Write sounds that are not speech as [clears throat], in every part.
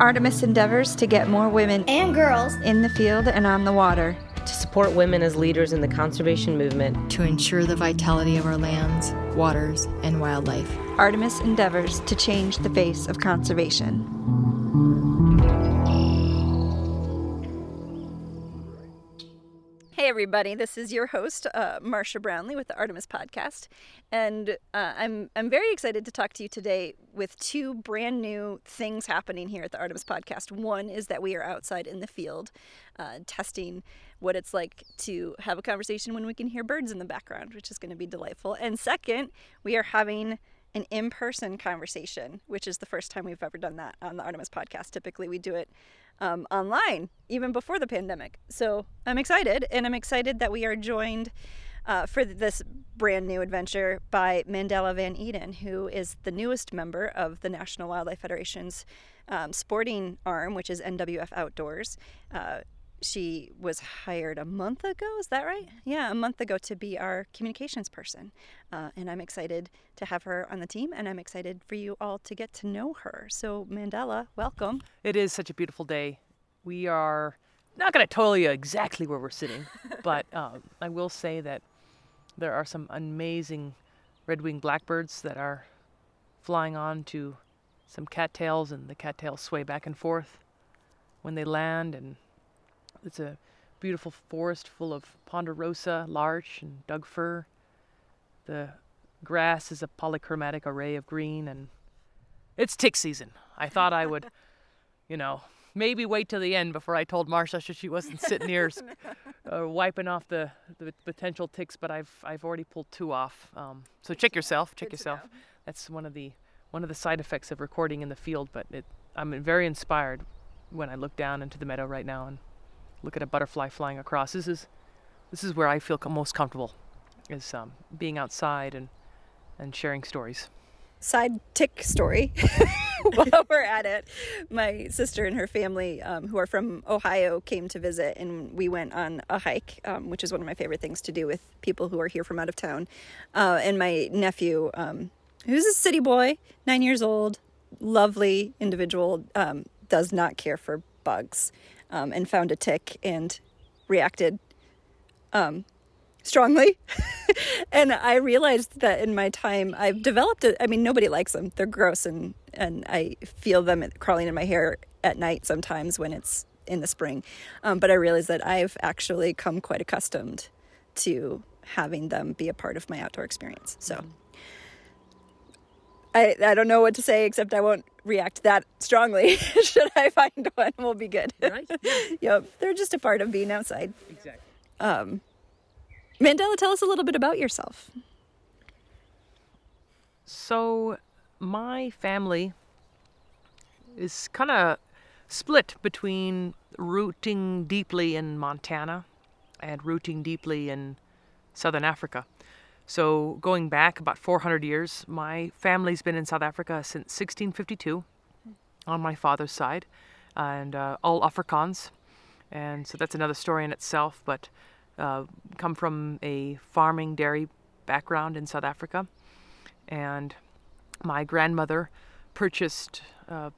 Artemis endeavors to get more women and girls in the field and on the water. To support women as leaders in the conservation movement. To ensure the vitality of our lands, waters, and wildlife. Artemis endeavors to change the face of conservation. Everybody, this is your host, uh, Marcia Brownlee with the Artemis Podcast. And uh, I'm, I'm very excited to talk to you today with two brand new things happening here at the Artemis Podcast. One is that we are outside in the field uh, testing what it's like to have a conversation when we can hear birds in the background, which is going to be delightful. And second, we are having an in person conversation, which is the first time we've ever done that on the Artemis podcast. Typically, we do it um, online, even before the pandemic. So I'm excited, and I'm excited that we are joined uh, for this brand new adventure by Mandela Van Eeden, who is the newest member of the National Wildlife Federation's um, sporting arm, which is NWF Outdoors. Uh, she was hired a month ago. Is that right? Yeah, a month ago to be our communications person. Uh, and I'm excited to have her on the team, and I'm excited for you all to get to know her. So, Mandela, welcome. It is such a beautiful day. We are not going to tell you exactly where we're sitting, [laughs] but um, I will say that there are some amazing red winged blackbirds that are flying on to some cattails, and the cattails sway back and forth when they land, and it's a beautiful forest full of ponderosa, larch, and Doug fir. The grass is a polychromatic array of green, and it's tick season. I thought I would, [laughs] you know, maybe wait till the end before I told Marcia so she wasn't sitting here [laughs] uh, wiping off the, the potential ticks, but I've I've already pulled two off. Um, so check yourself. Check yourself. That's one of the one of the side effects of recording in the field. But it, I'm very inspired when I look down into the meadow right now and look at a butterfly flying across. This is this is where I feel most comfortable, is um, being outside and and sharing stories. Side tick story. [laughs] While we're at it, my sister and her family, um, who are from Ohio, came to visit, and we went on a hike, um, which is one of my favorite things to do with people who are here from out of town. Uh, and my nephew, um, who's a city boy, nine years old, lovely individual, um, does not care for bugs um, and found a tick and reacted um, strongly. [laughs] and I realized that in my time, I've developed it. I mean, nobody likes them. They're gross, and, and I feel them crawling in my hair at night sometimes when it's in the spring. Um, but I realized that I've actually come quite accustomed to having them be a part of my outdoor experience. So. Mm-hmm. I, I don't know what to say except I won't react that strongly. [laughs] Should I find one, we'll be good. Right? [laughs] yep. They're just a part of being outside. Exactly. Um, Mandela, tell us a little bit about yourself. So, my family is kind of split between rooting deeply in Montana and rooting deeply in Southern Africa. So, going back about 400 years, my family's been in South Africa since 1652 on my father's side, and uh, all Afrikaans. And so that's another story in itself, but uh, come from a farming dairy background in South Africa. And my grandmother purchased uh,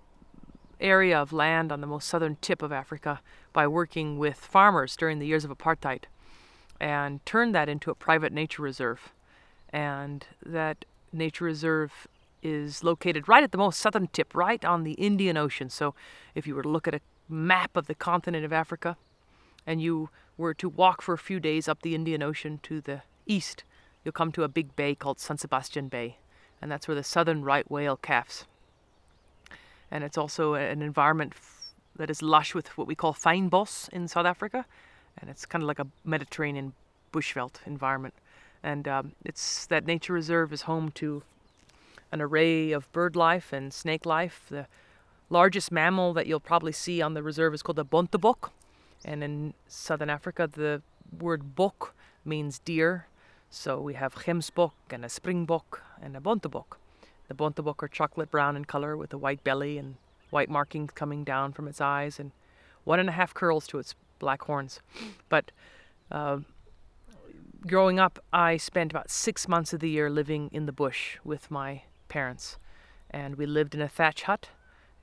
area of land on the most southern tip of Africa by working with farmers during the years of apartheid and turned that into a private nature reserve and that nature reserve is located right at the most southern tip, right on the Indian Ocean. So, if you were to look at a map of the continent of Africa and you were to walk for a few days up the Indian Ocean to the east, you'll come to a big bay called San Sebastian Bay, and that's where the southern right whale calves. And it's also an environment that is lush with what we call fynbos in South Africa, and it's kind of like a Mediterranean bushveld environment and um, it's that nature reserve is home to an array of bird life and snake life. The largest mammal that you'll probably see on the reserve is called the bontebok, and in southern Africa, the word bok means deer. So we have gemsbok and a springbok and a bontebok. The bontebok are chocolate brown in color with a white belly and white markings coming down from its eyes and one and a half curls to its black horns. But uh, growing up, I spent about six months of the year living in the bush with my parents. And we lived in a thatch hut.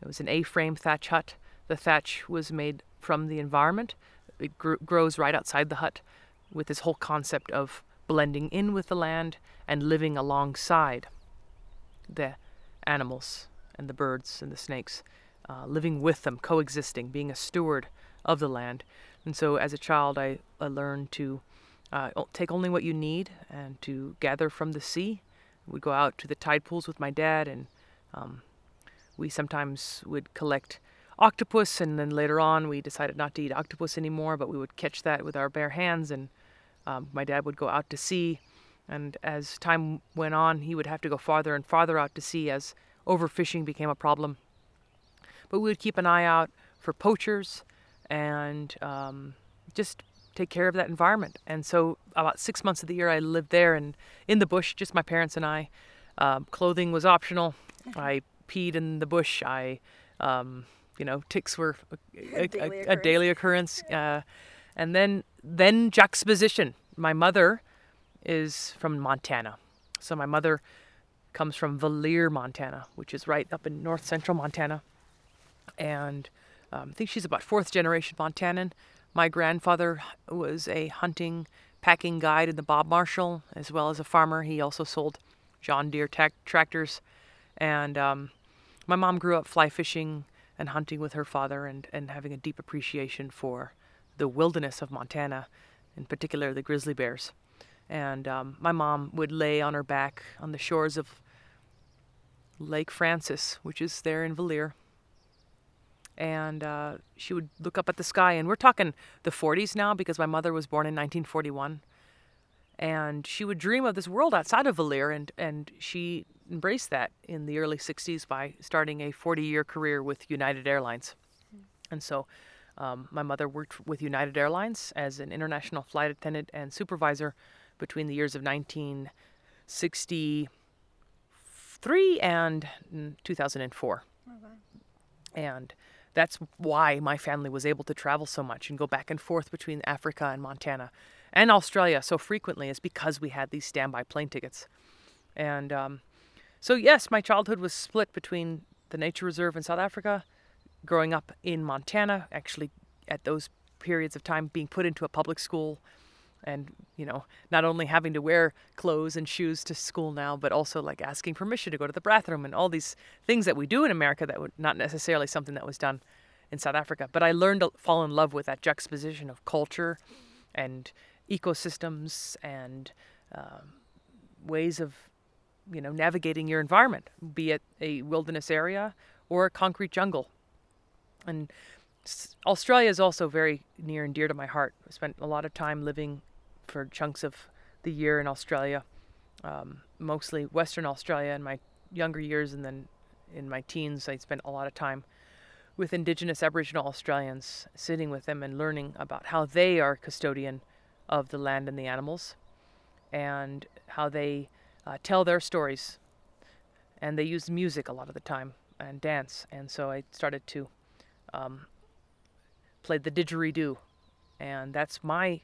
It was an A-frame thatch hut. The thatch was made from the environment. It gr- grows right outside the hut, with this whole concept of blending in with the land and living alongside the animals and the birds and the snakes, uh, living with them, coexisting, being a steward of the land. And so, as a child, I, I learned to uh, take only what you need and to gather from the sea. We'd go out to the tide pools with my dad, and um, we sometimes would collect octopus, and then later on, we decided not to eat octopus anymore, but we would catch that with our bare hands. And um, my dad would go out to sea, and as time went on, he would have to go farther and farther out to sea as overfishing became a problem. But we would keep an eye out for poachers and um, just take care of that environment. And so, about six months of the year, I lived there and in the bush, just my parents and I. Um, clothing was optional. I peed in the bush. I, um, you know, ticks were a, [laughs] a, daily a, a daily occurrence. Uh, and then, then juxtaposition. My mother is from Montana, so my mother comes from Valier, Montana, which is right up in north central Montana, and um, I think she's about fourth generation Montanan. My grandfather was a hunting, packing guide in the Bob Marshall, as well as a farmer. He also sold John Deere tractors. And um, my mom grew up fly fishing and hunting with her father and, and having a deep appreciation for the wilderness of Montana, in particular the grizzly bears. And um, my mom would lay on her back on the shores of Lake Frances, which is there in Valier, and uh, she would look up at the sky. And we're talking the 40s now because my mother was born in 1941. And she would dream of this world outside of Valier, and, and she embraced that in the early 60s by starting a 40 year career with United Airlines. And so um, my mother worked with United Airlines as an international flight attendant and supervisor between the years of 1963 and 2004. And that's why my family was able to travel so much and go back and forth between Africa and Montana and Australia so frequently is because we had these standby plane tickets. And um, so, yes, my childhood was split between the nature reserve in South Africa, growing up in Montana, actually at those periods of time being put into a public school and you know not only having to wear clothes and shoes to school now but also like asking permission to go to the bathroom and all these things that we do in america that were not necessarily something that was done in south africa but i learned to fall in love with that juxtaposition of culture and ecosystems and um, ways of you know navigating your environment be it a wilderness area or a concrete jungle and Australia is also very near and dear to my heart. I spent a lot of time living for chunks of the year in Australia, um, mostly Western Australia in my younger years, and then in my teens, I spent a lot of time with Indigenous Aboriginal Australians, sitting with them and learning about how they are custodian of the land and the animals, and how they uh, tell their stories. And they use music a lot of the time and dance, and so I started to um, play the didgeridoo, and that's my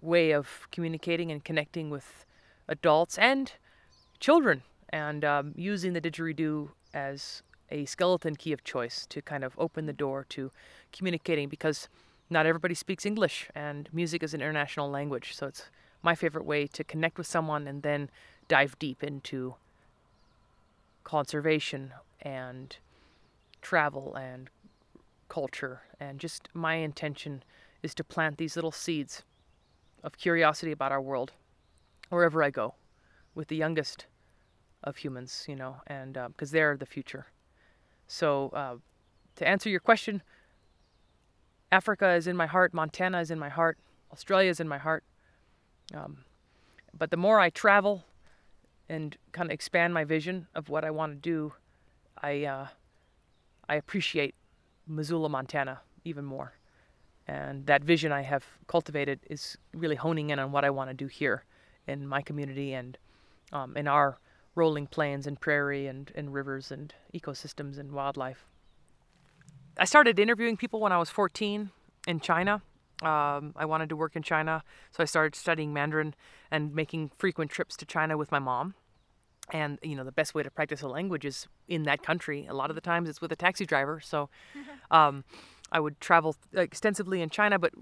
way of communicating and connecting with adults and children and um, using the didgeridoo as a skeleton key of choice to kind of open the door to communicating because not everybody speaks English and music is an international language. So it's my favorite way to connect with someone and then dive deep into conservation and travel and culture. And just my intention is to plant these little seeds of curiosity about our world wherever I go with the youngest of humans, you know, and because uh, they're the future. So, uh, to answer your question, Africa is in my heart, Montana is in my heart, Australia is in my heart. Um, but the more I travel and kind of expand my vision of what I want to do, I uh, I appreciate Missoula, Montana even more. And that vision I have cultivated is really honing in on what I want to do here in my community and um, in our rolling plains and prairie and, and rivers and ecosystems and wildlife. I started interviewing people when I was 14 in China. Um, I wanted to work in China, so I started studying Mandarin and making frequent trips to China with my mom. and you know the best way to practice a language is in that country. A lot of the times it's with a taxi driver. So [laughs] um, I would travel extensively in China, but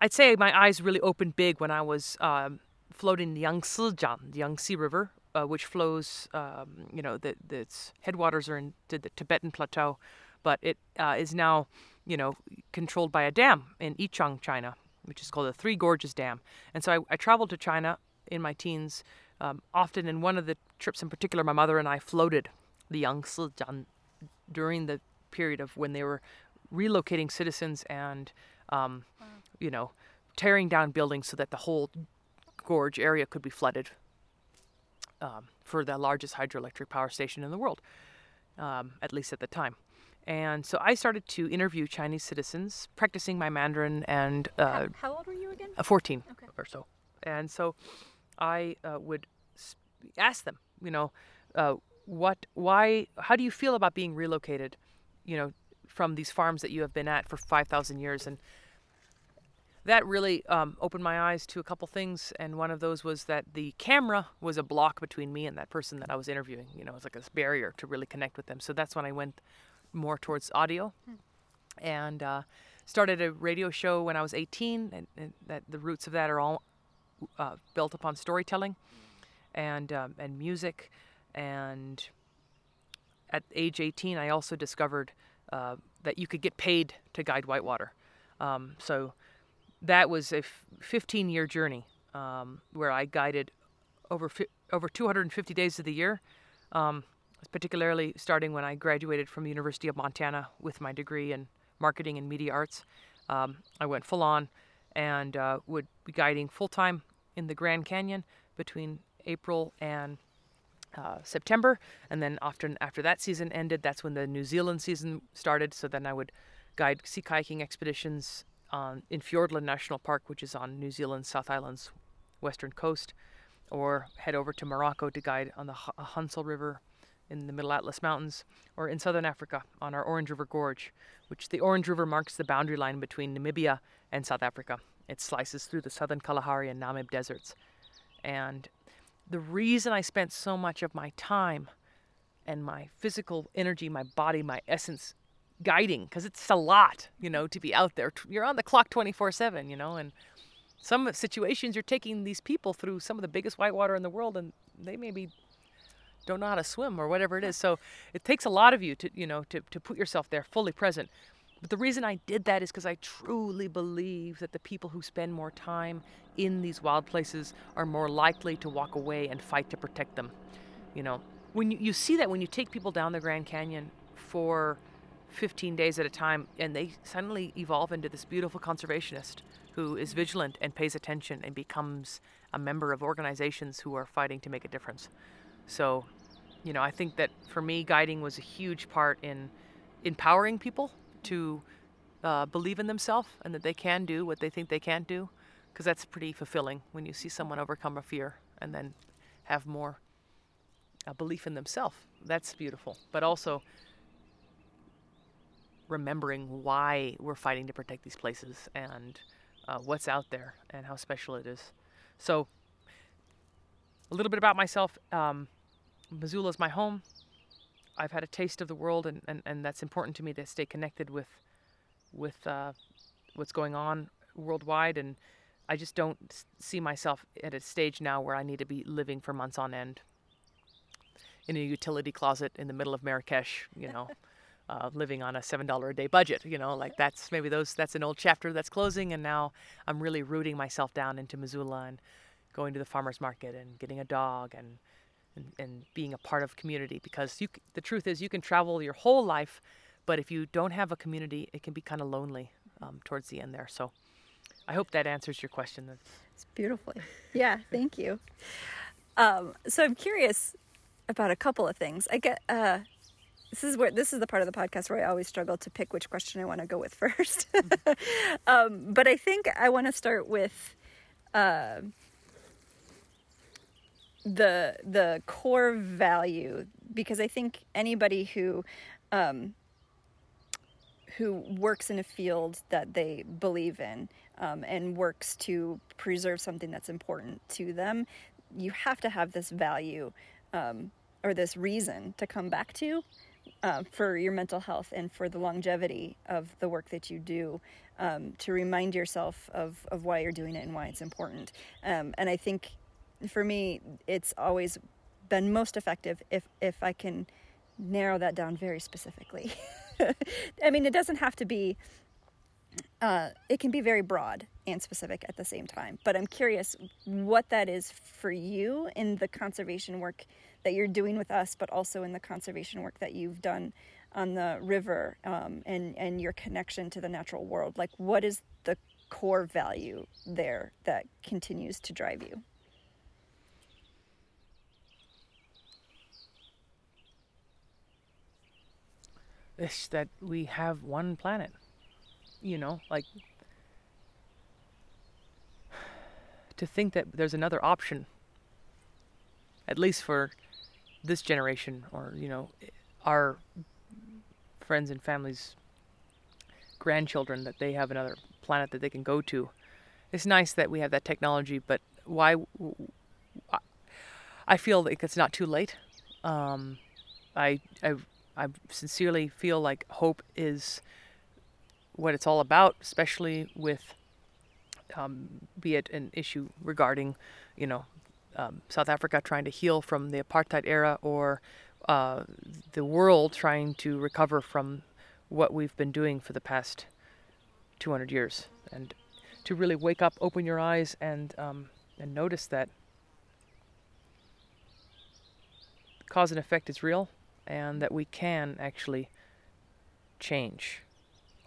I'd say my eyes really opened big when I was um, floating the the Yangtze River, uh, which flows, um, you know, the, the, its headwaters are into the Tibetan Plateau, but it uh, is now, you know, controlled by a dam in Yichang, China, which is called the Three Gorges Dam. And so I, I traveled to China in my teens. Um, often in one of the trips in particular, my mother and I floated the Yangtze during the period of when they were relocating citizens and, um, wow. you know, tearing down buildings so that the whole gorge area could be flooded um, for the largest hydroelectric power station in the world, um, at least at the time. And so I started to interview Chinese citizens, practicing my Mandarin and. Uh, how, how, old were you again? Uh, 14 okay. or so. And so I uh, would ask them, you know, uh, what, why, how do you feel about being relocated, you know, from these farms that you have been at for 5,000 years? And that really um, opened my eyes to a couple things. And one of those was that the camera was a block between me and that person that I was interviewing. You know, it was like a barrier to really connect with them. So that's when I went more towards audio hmm. and uh, started a radio show when I was 18. And, and, that the roots of that are all uh, built upon storytelling and um, and music. And at age 18, I also discovered uh, that you could get paid to guide whitewater. Um, so that was a f- 15 year journey um, where I guided over fi- over 250 days of the year, um, particularly starting when I graduated from the University of Montana with my degree in marketing and media arts. Um, I went full on and uh, would be guiding full time in the Grand Canyon between April and uh, September, and then often after that season ended, that's when the New Zealand season started. So then I would guide sea kayaking expeditions on in Fiordland National Park, which is on New Zealand's South Island's western coast, or head over to Morocco to guide on the H- Hansel River in the Middle Atlas Mountains, or in southern Africa on our Orange River Gorge, which the Orange River marks the boundary line between Namibia and South Africa. It slices through the southern Kalahari and Namib deserts. And the reason I spent so much of my time and my physical energy, my body, my essence guiding because it's a lot, you know, to be out there. You're on the clock 24 7, you know, and some situations you're taking these people through some of the biggest whitewater in the world and they maybe don't know how to swim or whatever it is. So it takes a lot of you to, you know, to, to put yourself there fully present. But the reason I did that is because I truly believe that the people who spend more time in these wild places are more likely to walk away and fight to protect them. You know, when you, you see that when you take people down the Grand Canyon for 15 days at a time, and they suddenly evolve into this beautiful conservationist who is vigilant and pays attention and becomes a member of organizations who are fighting to make a difference. So, you know, I think that for me, guiding was a huge part in empowering people to uh, believe in themselves and that they can do what they think they can't do, because that's pretty fulfilling when you see someone overcome a fear and then have more uh, belief in themselves. That's beautiful. But also, remembering why we're fighting to protect these places and uh, what's out there and how special it is. So, a little bit about myself. Um, Missoula is my home. I've had a taste of the world, and, and, and that's important to me to stay connected with with uh, what's going on worldwide. And I just don't see myself at a stage now where I need to be living for months on end in a utility closet in the middle of Marrakesh, you know. [laughs] uh, living on a seven dollar a day budget. You know, like that's maybe those that's an old chapter that's closing, and now I'm really rooting myself down into Missoula and going to the farmers market and getting a dog and and, and being a part of community because you the truth is you can travel your whole life, but if you don't have a community, it can be kind of lonely um, towards the end there. So. I hope that answers your question. It's beautifully. Yeah, thank you. Um, so I'm curious about a couple of things. I get uh, this is where this is the part of the podcast where I always struggle to pick which question I want to go with [laughs] first. [laughs] um, but I think I want to start with uh, the the core value because I think anybody who um, who works in a field that they believe in um, and works to preserve something that's important to them you have to have this value um, or this reason to come back to uh, for your mental health and for the longevity of the work that you do um, to remind yourself of, of why you're doing it and why it's important. Um, and I think for me, it's always been most effective if, if I can narrow that down very specifically. [laughs] I mean, it doesn't have to be, uh, it can be very broad and specific at the same time. But I'm curious what that is for you in the conservation work that you're doing with us, but also in the conservation work that you've done on the river um, and and your connection to the natural world. Like, what is the core value there that continues to drive you? This that we have one planet. You know, like to think that there's another option, at least for this generation or, you know, our friends and families, grandchildren, that they have another planet that they can go to. It's nice that we have that technology, but why? I feel like it's not too late. Um, I, I, I sincerely feel like hope is what it's all about, especially with, um, be it an issue regarding, you know, um, South Africa trying to heal from the apartheid era or uh, the world trying to recover from what we've been doing for the past 200 years. And to really wake up, open your eyes, and, um, and notice that cause and effect is real and that we can actually change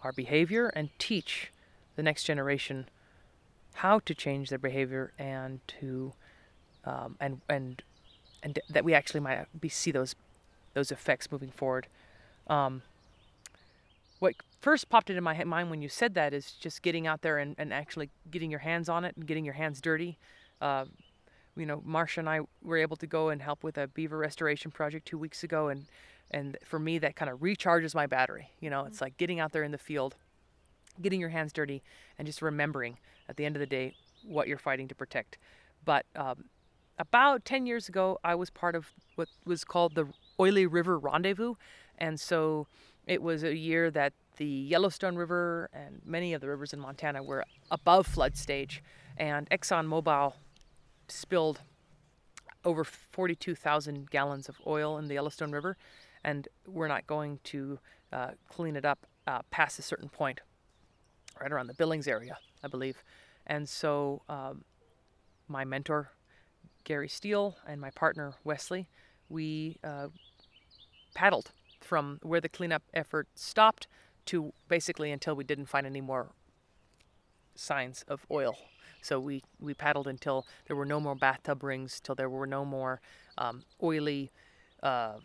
our behavior and teach the next generation how to change their behavior and to um, and and and that we actually might be see those those effects moving forward. Um, what first popped into my mind when you said that is just getting out there and, and actually getting your hands on it and getting your hands dirty. Uh, you know, Marcia and I were able to go and help with a beaver restoration project two weeks ago, and and for me that kind of recharges my battery. You know, it's like getting out there in the field, getting your hands dirty, and just remembering at the end of the day what you're fighting to protect. But um, about 10 years ago, I was part of what was called the Oily River Rendezvous. And so it was a year that the Yellowstone River and many of the rivers in Montana were above flood stage. And ExxonMobil spilled over 42,000 gallons of oil in the Yellowstone River. And we're not going to uh, clean it up uh, past a certain point, right around the Billings area, I believe. And so um, my mentor, Gary Steele and my partner Wesley, we uh, paddled from where the cleanup effort stopped to basically until we didn't find any more signs of oil. So we, we paddled until there were no more bathtub rings, till there were no more um, oily, uh,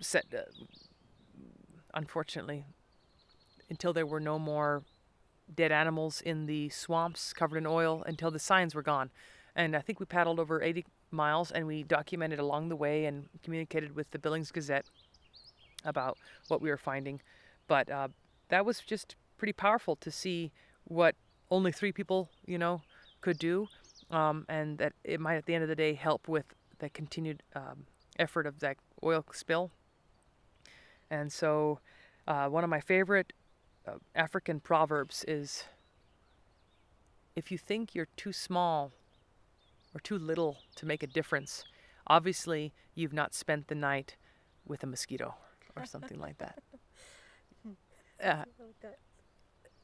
set, uh, unfortunately, until there were no more dead animals in the swamps covered in oil, until the signs were gone. And I think we paddled over 80 miles and we documented along the way and communicated with the Billings Gazette about what we were finding. But uh, that was just pretty powerful to see what only three people, you know, could do, um, and that it might at the end of the day help with the continued um, effort of that oil spill. And so, uh, one of my favorite uh, African proverbs is if you think you're too small or too little to make a difference, obviously you've not spent the night with a mosquito or something like that. [laughs] Uh,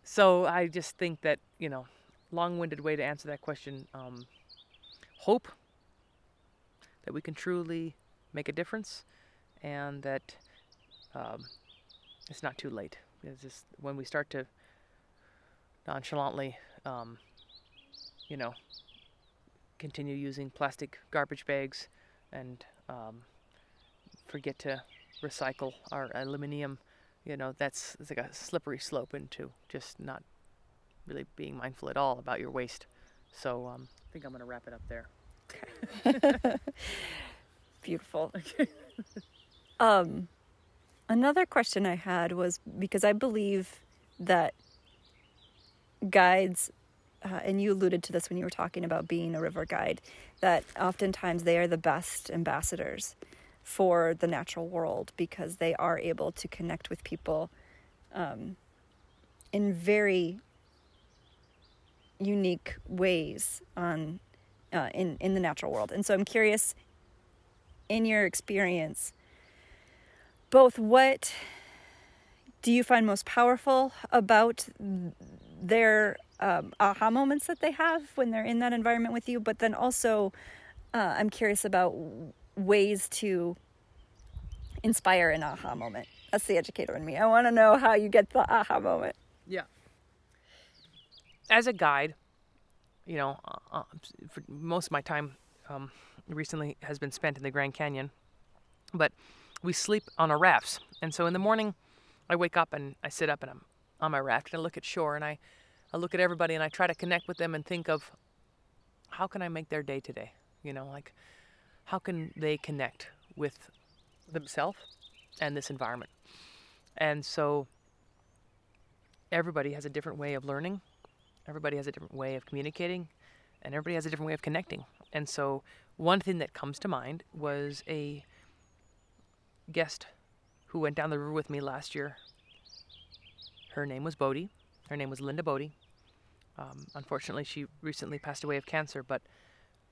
so I just think that, you know, long winded way to answer that question. Um, hope that we can truly make a difference and that um, it's not too late. It's just when we start to nonchalantly, um, you know, continue using plastic garbage bags and um, forget to recycle our aluminum, you know, that's it's like a slippery slope into just not really being mindful at all about your waste. So um, I think I'm going to wrap it up there. [laughs] Beautiful. [laughs] um, another question I had was because I believe that guides uh, and you alluded to this when you were talking about being a river guide, that oftentimes they are the best ambassadors for the natural world because they are able to connect with people um, in very unique ways on uh, in in the natural world. And so I'm curious, in your experience, both what do you find most powerful about their um, aha moments that they have when they're in that environment with you, but then also uh, I'm curious about ways to inspire an aha moment. That's the educator in me. I want to know how you get the aha moment. As a guide, you know, uh, uh, for most of my time um, recently has been spent in the Grand Canyon, but we sleep on our rafts. And so in the morning, I wake up and I sit up and I'm on my raft and I look at shore and I, I look at everybody and I try to connect with them and think of how can I make their day today? You know, like how can they connect with themselves and this environment? And so everybody has a different way of learning, everybody has a different way of communicating, and everybody has a different way of connecting. And so one thing that comes to mind was a guest who went down the river with me last year. Her name was Bodie. Her name was Linda Bodie. Um, unfortunately, she recently passed away of cancer, but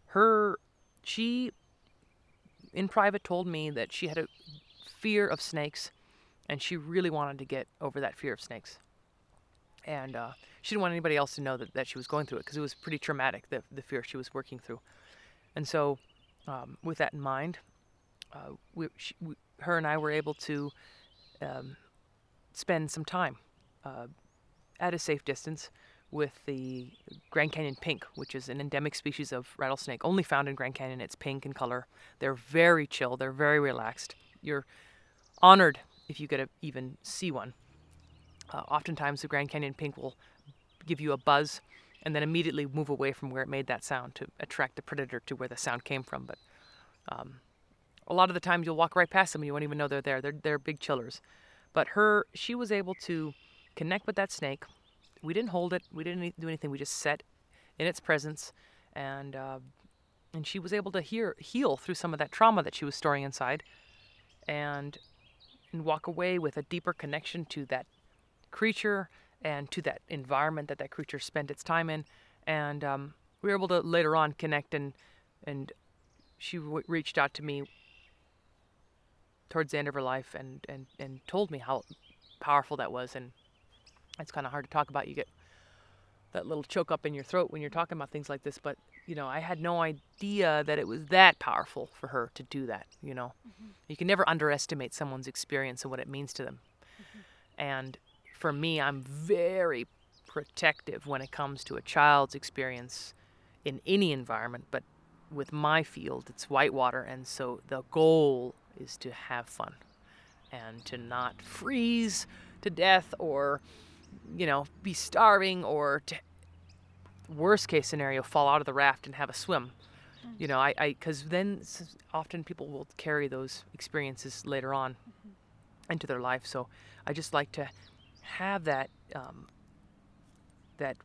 her, she, in private, told me that she had a fear of snakes and she really wanted to get over that fear of snakes. And uh, she didn't want anybody else to know that, that she was going through it because it was pretty traumatic, the, the fear she was working through. And so, um, with that in mind, uh, we, she, we, her and I were able to um, spend some time uh, at a safe distance with the Grand Canyon pink, which is an endemic species of rattlesnake, only found in Grand Canyon. It's pink in color. They're very chill. They're very relaxed. You're honored if you get to even see one. Uh, oftentimes, the Grand Canyon pink will give you a buzz and then immediately move away from where it made that sound to attract the predator to where the sound came from. But um, a lot of the times you'll walk right past them and you won't even know they're there. They're, they're big chillers. But her, she was able to connect with that snake. We didn't hold it. We didn't do anything. We just sat in its presence, and uh, and she was able to hear heal through some of that trauma that she was storing inside, and and walk away with a deeper connection to that creature and to that environment that that creature spent its time in, and um, we were able to later on connect and and she w- reached out to me towards the end of her life and, and, and told me how powerful that was. And it's kind of hard to talk about. You get that little choke up in your throat when you're talking about things like this. But, you know, I had no idea that it was that powerful for her to do that, you know. Mm-hmm. You can never underestimate someone's experience and what it means to them. Mm-hmm. And for me, I'm very protective when it comes to a child's experience in any environment, but with my field, it's whitewater, and so the goal is to have fun and to not freeze to death or you know be starving or to worst case scenario fall out of the raft and have a swim you know i because then often people will carry those experiences later on mm-hmm. into their life so i just like to have that um, that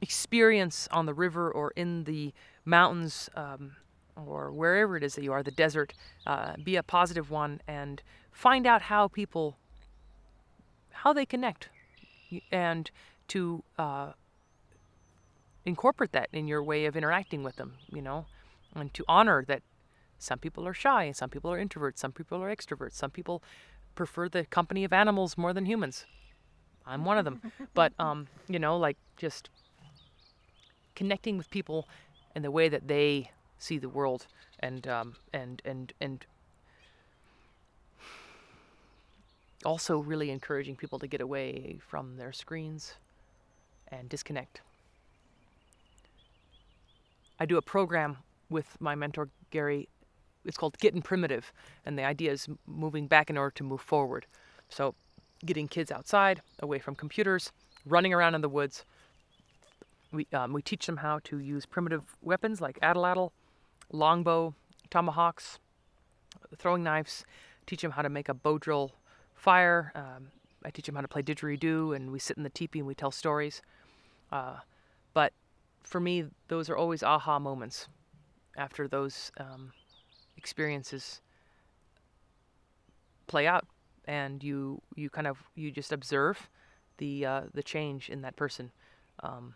experience on the river or in the mountains um, or wherever it is that you are, the desert, uh, be a positive one and find out how people, how they connect. And to uh, incorporate that in your way of interacting with them, you know, and to honor that some people are shy some people are introverts, some people are extroverts, some people prefer the company of animals more than humans. I'm one of them. but, [laughs] um, you know, like just connecting with people and the way that they see the world and um, and and and also really encouraging people to get away from their screens and disconnect. I do a program with my mentor Gary. It's called Getting Primitive, and the idea is moving back in order to move forward. So, getting kids outside, away from computers, running around in the woods. We um, we teach them how to use primitive weapons like atlatl, longbow, tomahawks, throwing knives, teach them how to make a bow drill fire. Um, I teach them how to play didgeridoo, and we sit in the teepee and we tell stories. Uh, but for me, those are always aha moments after those um, experiences play out, and you you kind of you just observe the uh, the change in that person, um,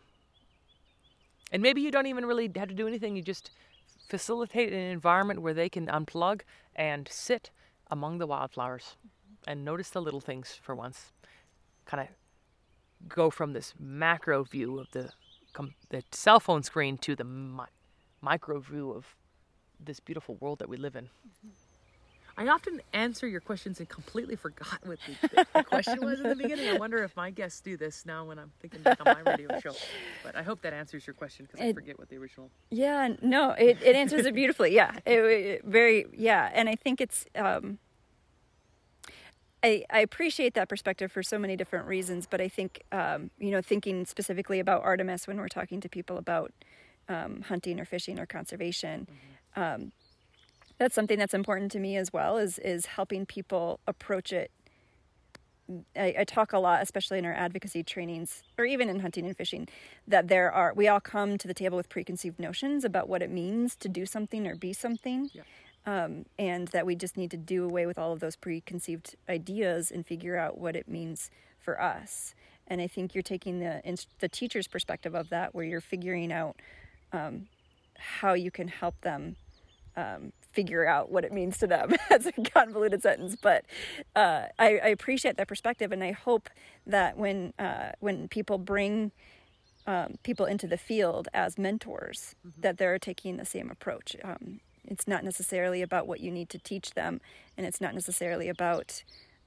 and maybe you don't even really have to do anything. You just facilitate an environment where they can unplug and sit among the wildflowers and notice the little things for once. Kind of go from this macro view of the com- the cell phone screen to the mi- micro view of this beautiful world that we live in. I often answer your questions and completely forgot what the, the question was in the beginning. I wonder if my guests do this now when I'm thinking back on my radio [laughs] show. But I hope that answers your question because I forget what the original. Yeah, no, it, it answers it beautifully. Yeah, it, it- very yeah, and I think it's um, I I appreciate that perspective for so many different reasons, but I think um, you know thinking specifically about Artemis when we're talking to people about um, hunting or fishing or conservation. Um, that's something that's important to me as well is is helping people approach it I, I talk a lot, especially in our advocacy trainings, or even in hunting and fishing, that there are we all come to the table with preconceived notions about what it means to do something or be something, Yeah. um, and that we just need to do away with all of those preconceived ideas and figure out what it means for us. And I think you're taking the the teacher's perspective of that, where you're figuring out um, how you can help them um, figure out what it means to them. [laughs] That's a convoluted sentence, but uh, I, I appreciate that perspective, and I hope that when uh, when people bring um, people into the field as mentors, that they're taking the same approach. Um, it's not necessarily about what you need to teach them, and it's not necessarily about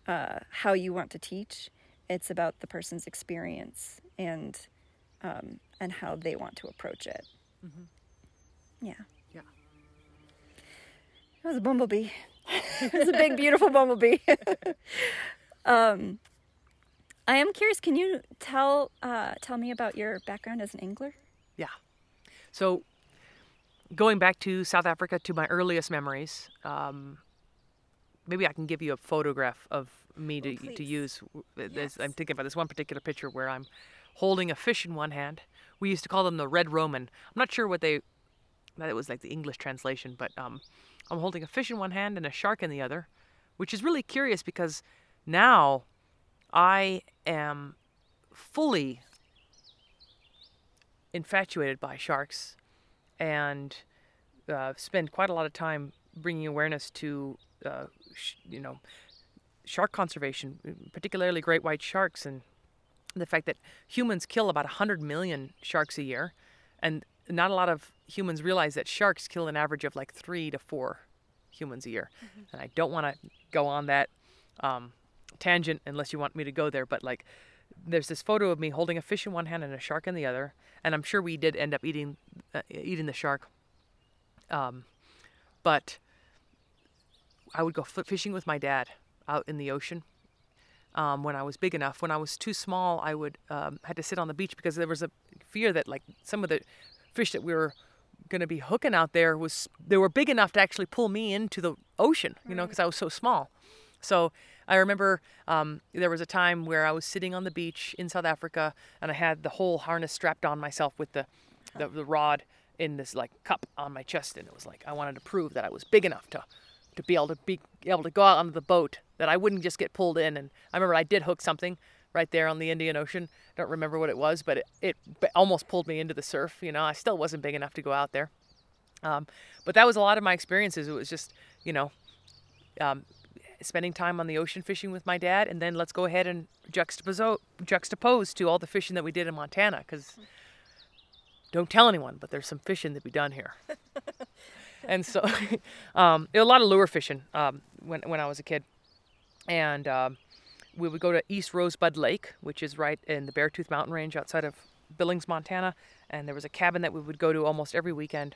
uh, how you want to teach. It's about the person's experience and um, and how they want to approach it. Yeah. Yeah. It was a bumblebee. [laughs] it was a big, beautiful bumblebee. [laughs] um, I am curious. Can you tell uh, tell me about your background as an angler? Yeah. So, going back to South Africa to my earliest memories, um, maybe I can give you a photograph of me to, to use. This, I'm thinking about this one particular picture where I'm holding a fish in one hand. We used to call them the red Roman. I'm not sure what they, that it was like the English translation, but um, I'm holding a fish in one hand and a shark in the other, which is really curious because now I am fully infatuated by sharks and uh, spend quite a lot of time bringing awareness to, uh, sh- you know, shark conservation, particularly great white sharks, and the fact that humans kill about 100 million sharks a year, and not a lot of humans realize that sharks kill an average of like three to four humans a year. And I don't want to go on that um, tangent unless you want me to go there, but like there's this photo of me holding a fish in one hand and a shark in the other, and I'm sure we did end up eating uh, eating the shark. Um, but I would go fishing with my dad out in the ocean um, when I was big enough. When I was too small, I would um, had to sit on the beach because there was a fear that like some of the fish that we were going to be hooking out there was they were big enough to actually pull me into the ocean. You know, because I was so small. So I remember um, there was a time where I was sitting on the beach in South Africa and I had the whole harness strapped on myself with the, the, the rod in this like cup on my chest and it was like I wanted to prove that I was big enough to to be able to be able to go out onto the boat that I wouldn't just get pulled in and I remember I did hook something right there on the Indian Ocean. I Don't remember what it was, but it, it almost pulled me into the surf. You know, I still wasn't big enough to go out there. Um, but that was a lot of my experiences. It was just, you know, um, spending time on the ocean fishing with my dad, and then let's go ahead and juxtapose, juxtapose to all the fishing that we did in Montana, because don't tell anyone, but there's some fishing to be done here. [laughs] and so, [laughs] um, a lot of lure fishing um, when when I was a kid, and um, we would go to East Rosebud Lake, which is right in the Beartooth Mountain Range outside of Billings, Montana, and there was a cabin that we would go to almost every weekend.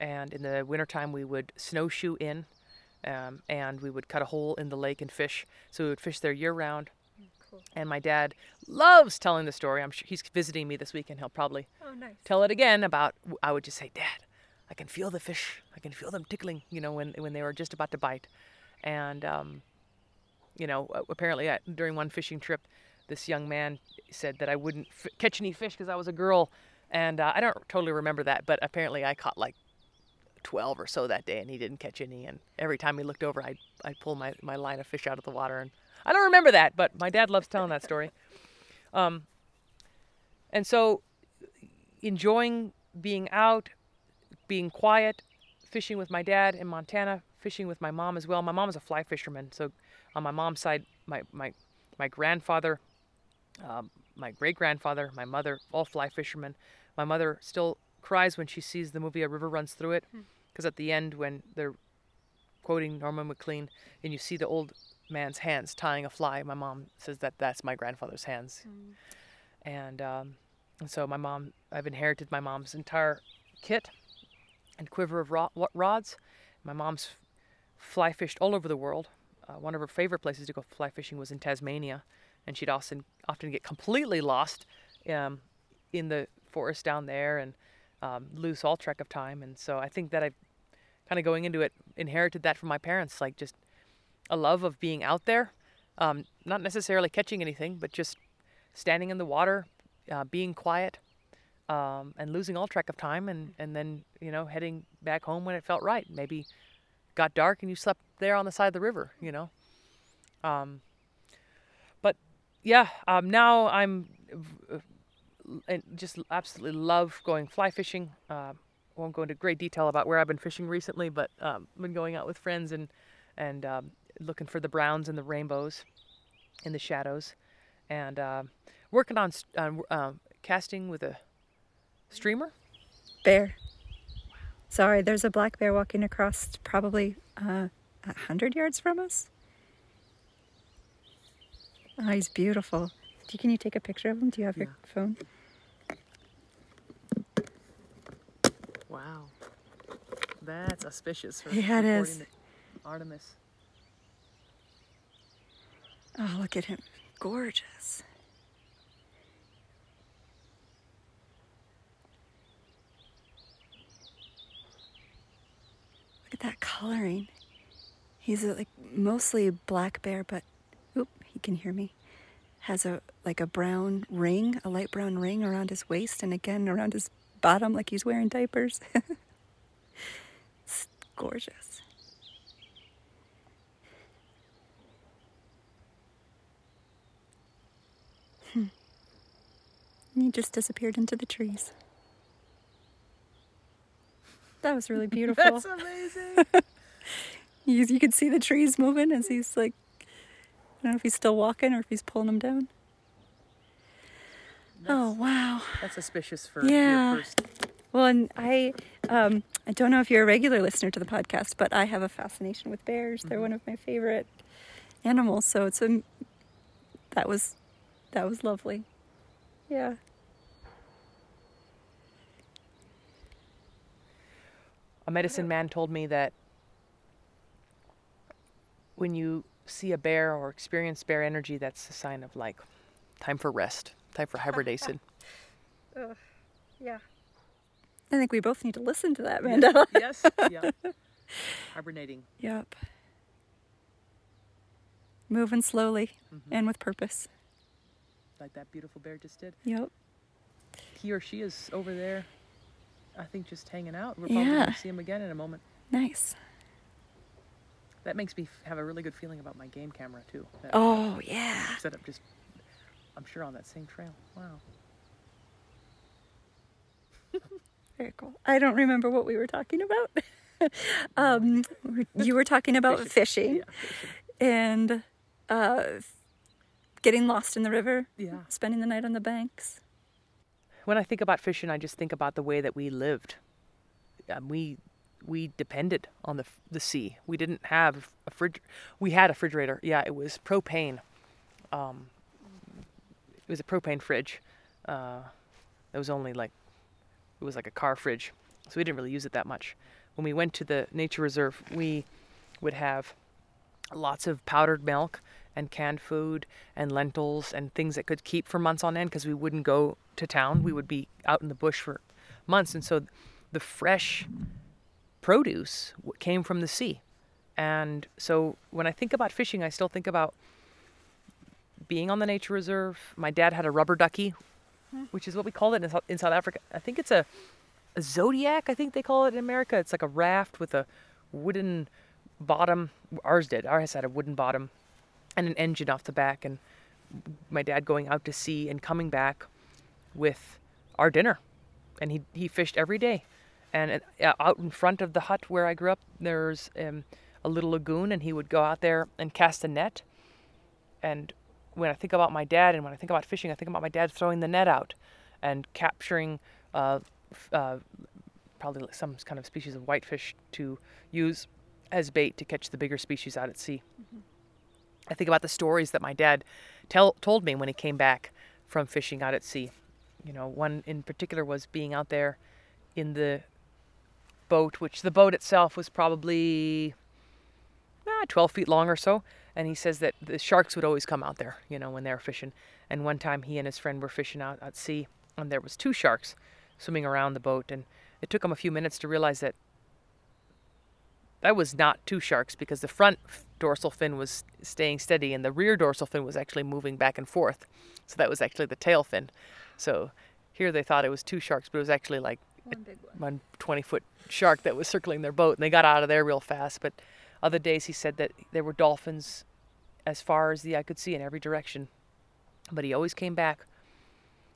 And in the wintertime, we would snowshoe in um, and we would cut a hole in the lake and fish. So we would fish there year round. And my dad loves telling the story. I'm sure he's visiting me this weekend. He'll probably Oh, nice. tell it again about. I would just say, Dad, I can feel the fish. I can feel them tickling. You know, when when they were just about to bite, and um, you know, apparently I, during one fishing trip, this young man said that I wouldn't f- catch any fish because I was a girl, And uh, I don't totally remember that, but apparently I caught like 12 or so that day and he didn't catch any. And every time he looked over, I'd, I'd pull my, my line of fish out of the water. And I don't remember that, but my dad loves telling that story. Um, and so enjoying being out, being quiet, fishing with my dad in Montana, fishing with my mom as well. My mom is a fly fisherman, so on my mom's side, my my my grandfather, um, my great grandfather, my mother, all fly fishermen. My mother still cries when she sees the movie A River Runs Through It, because at the end when they're quoting Norman Maclean and you see the old man's hands tying a fly, my mom says that that's my grandfather's hands, and um, and so my mom, I've inherited my mom's entire kit and quiver of ro- rods. My mom's fly fished all over the world. Uh, one of her favorite places to go fly fishing was in Tasmania, and she'd often often get completely lost um, in the forest down there and um, lose all track of time. And so I think that I, kind of going into it, inherited that from my parents, like just a love of being out there, um, not necessarily catching anything, but just standing in the water, uh, being quiet, um, and losing all track of time, and, and then you know heading back home when it felt right. Maybe got dark and you slept there on the side of the river, you know. Um, but yeah, um, now I'm uh, and just absolutely love going fly fishing. Uh, won't go into great detail about where I've been fishing recently, but um, been going out with friends and and um, looking for the browns and the rainbows in the shadows, and uh, working on um, casting with a streamer. Bear. Sorry, there's a black bear walking across probably uh, a hundred yards from us. Oh, he's beautiful. Do you- Can you take a picture of him? Do you have your phone? Wow, that's auspicious for Yeah, it is. Artemis. Oh, look at him. Gorgeous. Look at that coloring. He's a, like mostly black bear, but oop, he can hear me. Has a like a brown ring, a light brown ring around his waist and again around his bottom like he's wearing diapers. [laughs] it's gorgeous. And he just disappeared into the trees. That was really [laughs] beautiful. That's amazing. [laughs] you, you could see the trees moving as he's like, I don't know if he's still walking or if he's pulling them down. oh, wow. That's auspicious for Yeah. your first. Well, and I, um, I don't know if you're a regular listener to the podcast, but I have a fascination with bears. They're one of my favorite animals. So it's a, that was, that was lovely. Yeah. A medicine man told me that when you see a bear or experience bear energy, that's a sign of like time for rest, time for hibernation. [laughs] Yeah. I think we both need to listen to that, Mandela. yes. Yeah. [laughs] Hibernating. Yep. Moving slowly mm-hmm. and with purpose. Like that beautiful bear just did. Yep. He or she is over there, I think, just hanging out. We're probably Yeah. going to see him again in a moment. Nice. That makes me f- have a really good feeling about my game camera, too. That Oh, yeah. Set up just, I'm sure, on that same trail. Wow. [laughs] Very cool. I don't remember what we were talking about. [laughs] um, you were talking about [laughs] fishing, Yeah. fishing. and uh, getting lost in the river, Yeah. spending the night on the banks. When I think about fishing, I just think about the way that we lived. Um, we we depended on the the sea. We didn't have a fridge. We had a refrigerator. Yeah, it was propane. Um, it was a propane fridge. Uh, it was only like it was like a car fridge, so we didn't really use it that much. When we went to the nature reserve, we would have lots of powdered milk and canned food and lentils and things that could keep for months on end because we wouldn't go to town. We would be out in the bush for months. And so the fresh produce came from the sea. And so when I think about fishing, I still think about being on the nature reserve. My dad had a rubber ducky hmm. which is what we call it in, in South Africa. I think it's a, a zodiac. I think they call it in America. It's like a raft with a wooden bottom. Ours did. Ours had a wooden bottom and an engine off the back, and my dad going out to sea and coming back with our dinner, and he he fished every day, and uh, out in front of the hut where I grew up, there's um, a little lagoon, and he would go out there and cast a net, and when I think about my dad and when I think about fishing, I think about my dad throwing the net out and capturing uh, uh, probably some kind of species of whitefish to use as bait to catch the bigger species out at sea. I think about the stories that my dad tell, told me when he came back from fishing out at sea. You know, one in particular was being out there in the boat, which the boat itself was probably ah, 12 feet long or so. And he says that the sharks would always come out there, you know, when they were fishing. And one time he and his friend were fishing out at sea, and there was two sharks swimming around the boat. And it took him a few minutes to realize that that was not two sharks because the front dorsal fin was staying steady and the rear dorsal fin was actually moving back and forth. So that was actually the tail fin. So here they thought it was two sharks, but it was actually like One one 20 foot shark that was circling their boat and they got out of there real fast. But other days he said that there were dolphins as far as the eye could see in every direction. But he always came back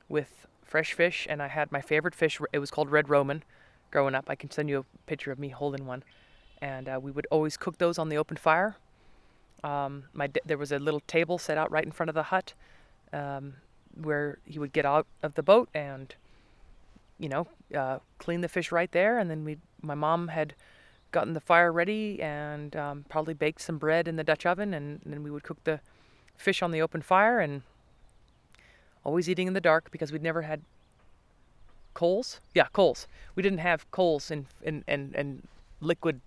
with fresh fish, and I had my favorite fish. It was called red Roman. Growing up, I can send you a picture of me holding one, and uh, we would always cook those on the open fire. Um, my there was a little table set out right in front of the hut, um, where he would get out of the boat and, you know, uh, clean the fish right there, and then we. My mom had gotten the fire ready and um, probably baked some bread in the Dutch oven, and then we would cook the fish on the open fire and always eating in the dark because we'd never had coals. Yeah, coals. We didn't have coals and and and, and liquid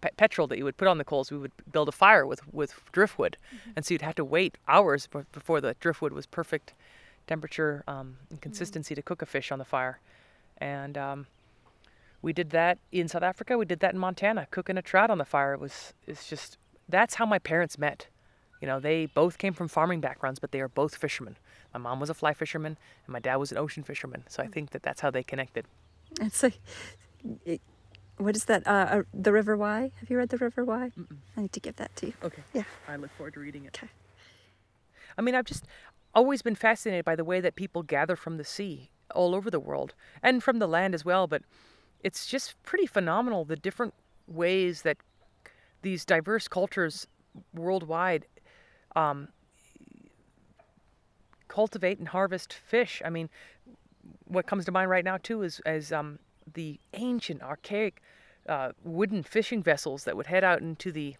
pe- petrol that you would put on the coals. We would build a fire with with driftwood, and so you'd have to wait hours be- before the driftwood was perfect temperature um, and consistency to cook a fish on the fire, and um, we did that in South Africa. We did that in Montana, cooking a trout on the fire. It was it's just that's how my parents met. You know, they both came from farming backgrounds, but they are both fishermen. My mom was a fly fisherman, and my dad was an ocean fisherman. So I think that that's how they connected. It's like, it, what is that? Uh, uh, the River Why? Have you read The River Why? I need to give that to you. Okay. Yeah. I look forward to reading it. Okay. I mean, I've just always been fascinated by the way that people gather from the sea all over the world and from the land as well. But it's just pretty phenomenal the different ways that these diverse cultures worldwide um, cultivate and harvest fish. I mean, what comes to mind right now too is as um, the ancient, archaic uh, wooden fishing vessels that would head out into the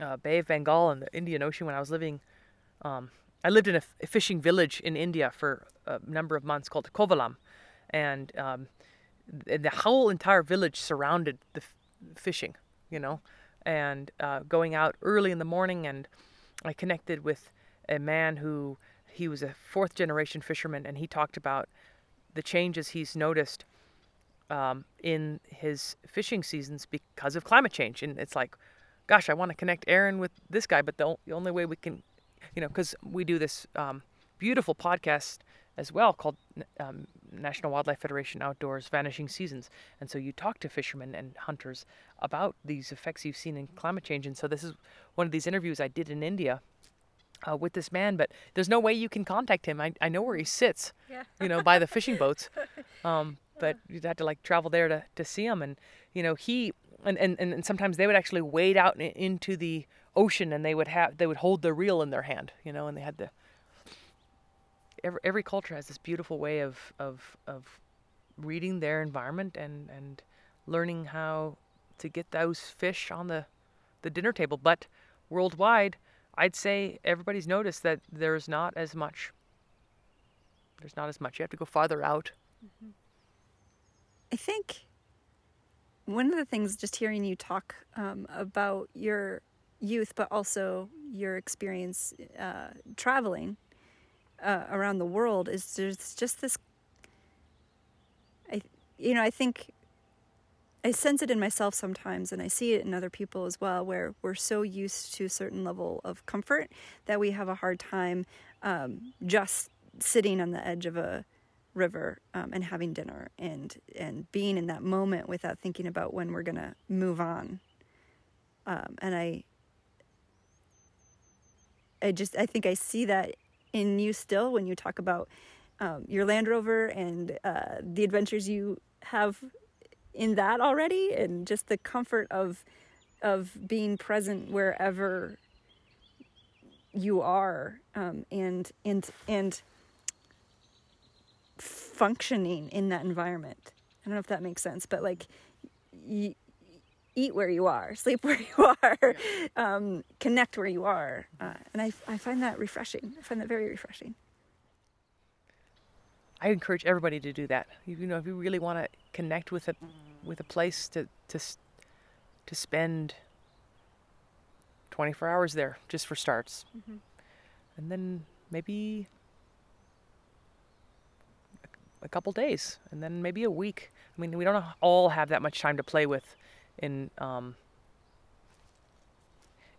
uh, Bay of Bengal and the Indian Ocean when I was living. Um, I lived in a, f- a fishing village in India for a number of months called Kovalam, and um, th- the whole entire village surrounded the f- fishing, you know, and uh, going out early in the morning. And I connected with a man who he was a fourth generation fisherman, and he talked about the changes he's noticed um, in his fishing seasons because of climate change. And it's like, gosh, I want to connect Aaron with this guy, but the, o- the only way we can, you know, because we do this um, beautiful podcast as well called um, National Wildlife Federation Outdoors Vanishing Seasons. And so you talk to fishermen and hunters about these effects you've seen in climate change. And so this is one of these interviews I did in India uh, with this man, but there's no way you can contact him. I, I know where he sits, Yeah. you know, by the fishing boats. [laughs] Um, but you'd have to like travel there to, to see him. And, you know, he, and, and, and sometimes they would actually wade out into the ocean and they would have, they would hold the reel in their hand, you know, and they had the, every, every culture has this beautiful way of, of, of reading their environment and, and learning how to get those fish on the, the dinner table. But worldwide, I'd say everybody's noticed that there's not as much. There's not as much. You have to go farther out. Mm-hmm. I think one of the things, just hearing you talk um, about your youth, but also your experience uh, traveling uh, around the world, is there's just this. I, you know, I think I sense it in myself sometimes, and I see it in other people as well, where we're so used to a certain level of comfort that we have a hard time um, just sitting on the edge of a river um, and having dinner and and being in that moment without thinking about when we're gonna move on. Um, and I I just I think I see that in you still when you talk about um, your Land Rover and uh, the adventures you have in that already, and just the comfort of of being present wherever you are, um, and and and functioning in that environment. I don't know if that makes sense, but like, y- eat where you are, sleep [laughs] where you are, um, connect where you are, uh, and I I find that refreshing. I find that very refreshing. I encourage everybody to do that. You, you know, if you really want to connect with a with a place to to to spend 24 hours there just for starts, and then maybe a, couple days, and then maybe a week. I mean, we don't all have that much time to play with in um,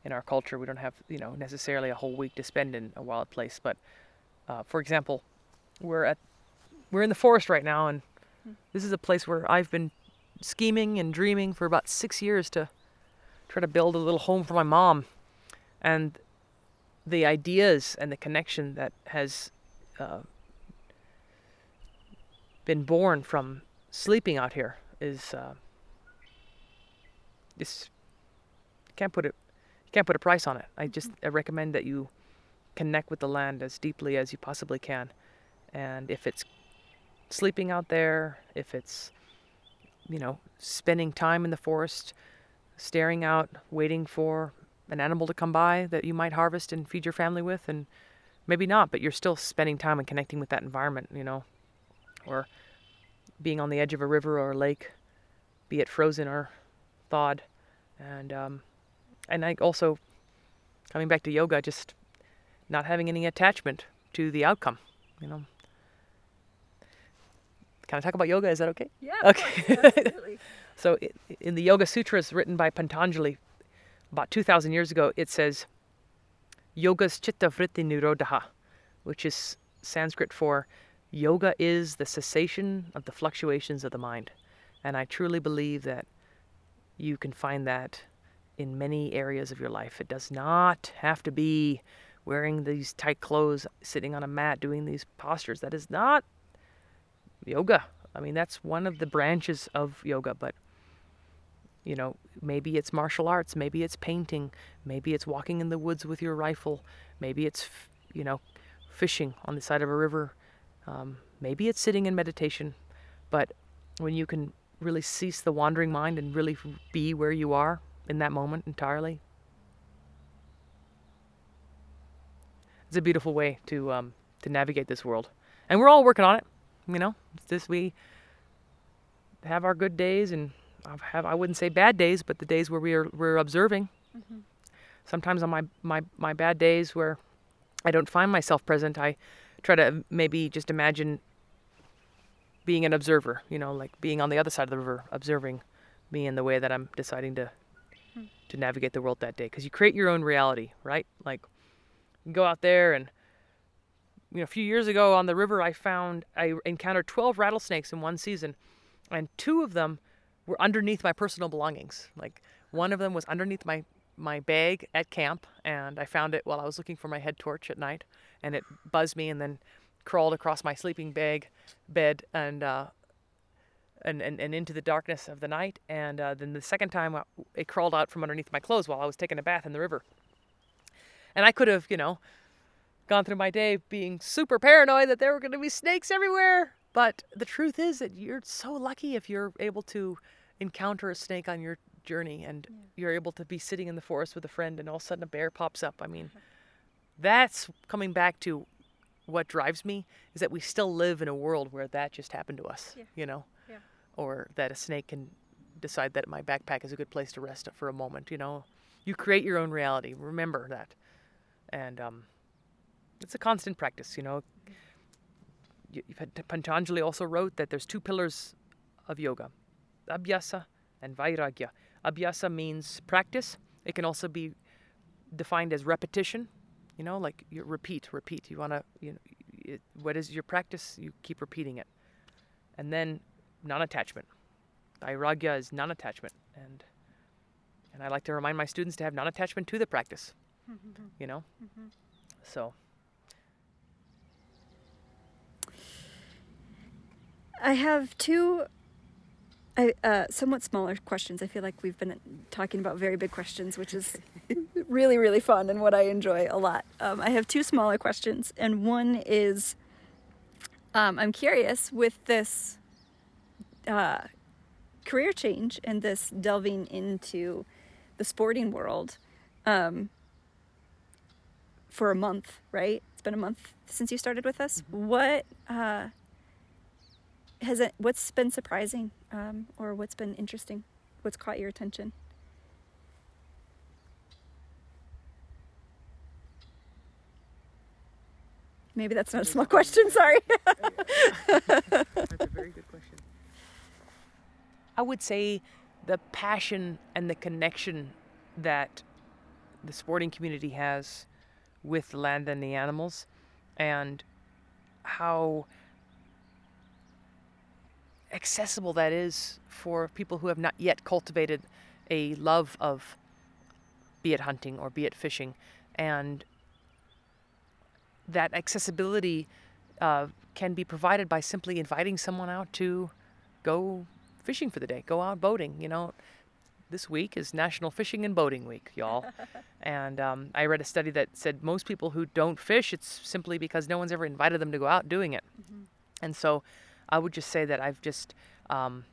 in our culture. We don't have you know necessarily a whole week to spend in a wild place. But uh, for example, we're at we're in the forest right now, and this is a place where I've been scheming and dreaming for about six years to try to build a little home for my mom, and the ideas and the connection that has uh, been born from sleeping out here is uh, is can't put it you can't put a price on it. I just I recommend that you connect with the land as deeply as you possibly can, and if it's sleeping out there, if it's you know spending time in the forest, staring out, waiting for an animal to come by that you might harvest and feed your family with, and maybe not, but you're still spending time and connecting with that environment, you know, or being on the edge of a river or a lake, be it frozen or thawed, and um, and I also coming back to yoga, just not having any attachment to the outcome, you know. Can I talk about yoga? Is that okay? Yeah. Okay. [laughs] absolutely. So in the Yoga Sutras written by Patanjali about 2,000 years ago, it says, Yoga's chitta vritti nirodha, which is Sanskrit for yoga is the cessation of the fluctuations of the mind. And I truly believe that you can find that in many areas of your life. It does not have to be wearing these tight clothes, sitting on a mat, doing these postures. That is not yoga. I mean, that's one of the branches of yoga, but you know, maybe it's martial arts, maybe it's painting, maybe it's walking in the woods with your rifle, maybe it's, you know, fishing on the side of a river, um, maybe it's sitting in meditation. But when you can really cease the wandering mind and really be where you are in that moment entirely, it's a beautiful way to um, to navigate this world. And we're all working on it. You know, it's this we have our good days and I've I wouldn't say bad days, but the days where we are we're observing. Sometimes on my, my my bad days where I don't find myself present, I try to maybe just imagine being an observer. You know, like being on the other side of the river, observing me in the way that I'm deciding to hmm. to navigate the world that day. Because you create your own reality, right? Like you go out there and you know, a few years ago on the river, I found I encountered 12 rattlesnakes in one season, and two of them were underneath my personal belongings. Like one of them was underneath my my bag at camp, and I found it while I was looking for my head torch at night, and it buzzed me and then crawled across my sleeping bag bed and uh, and, and and into the darkness of the night. And uh, then the second time, uh, it crawled out from underneath my clothes while I was taking a bath in the river. And I could have, you know, gone through my day being super paranoid that there were going to be snakes everywhere. But the truth is that you're so lucky if you're able to encounter a snake on your journey and you're able to be sitting in the forest with a friend and all of a sudden a bear pops up. I mean, that's coming back to what drives me is that we still live in a world where that just happened to us, you know, Yeah. or that a snake can decide that my backpack is a good place to rest for a moment, you know. You create your own reality. Remember that. And um, it's a constant practice, you know. You- You've had Patanjali also wrote that there's two pillars of yoga, abhyasa and vairagya. Abhyasa means practice. It can also be defined as repetition. You know, like you repeat, repeat. You want to, you know, it, what is your practice? You keep repeating it. And then non-attachment. Vairagya is non-attachment, and and I like to remind my students to have non-attachment to the practice. [laughs] you know, mm-hmm. so. I have two I, uh, somewhat smaller questions. I feel like we've been talking about very big questions, which is [laughs] really, really fun and what I enjoy a lot. Um, I have two smaller questions, and one is um, I'm curious with this uh, career change and this delving into the sporting world um, for a month, right? It's been a month since you started with us. Mm-hmm. What uh, has it? What's been surprising, um, or what's been interesting? What's caught your attention? Maybe that's not a small question. Sorry. that's a very good question. I would say the passion and the connection that the sporting community has with the land and the animals, and how accessible that is for people who have not yet cultivated a love of be it hunting or be it fishing. And that accessibility uh, can be provided by simply inviting someone out to go fishing for the day go out boating you know. This week is national fishing and boating week y'all. [laughs] And um, i read a study that said most people who don't fish it's simply because no one's ever invited them to go out doing it. Mm-hmm. and so I would just say that I've just, um,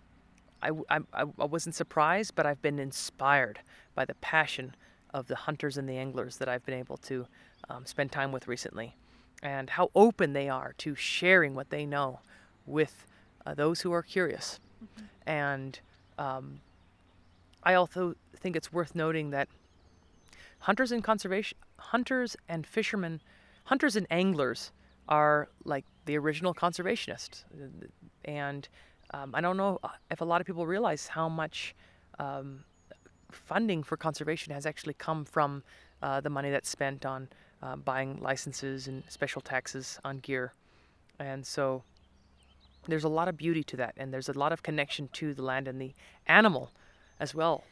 I, I, I wasn't surprised, but I've been inspired by the passion of the hunters and the anglers that I've been able to um, spend time with recently, and how open they are to sharing what they know with uh, those who are curious. Mm-hmm. And um, I also think it's worth noting that hunters and conservation, hunters and fishermen, hunters and anglers are like the original conservationist. And um, I don't know if a lot of people realize how much um, funding for conservation has actually come from uh, the money that's spent on uh, buying licenses and special taxes on gear. And so there's a lot of beauty to that, and there's a lot of connection to the land and the animal as well.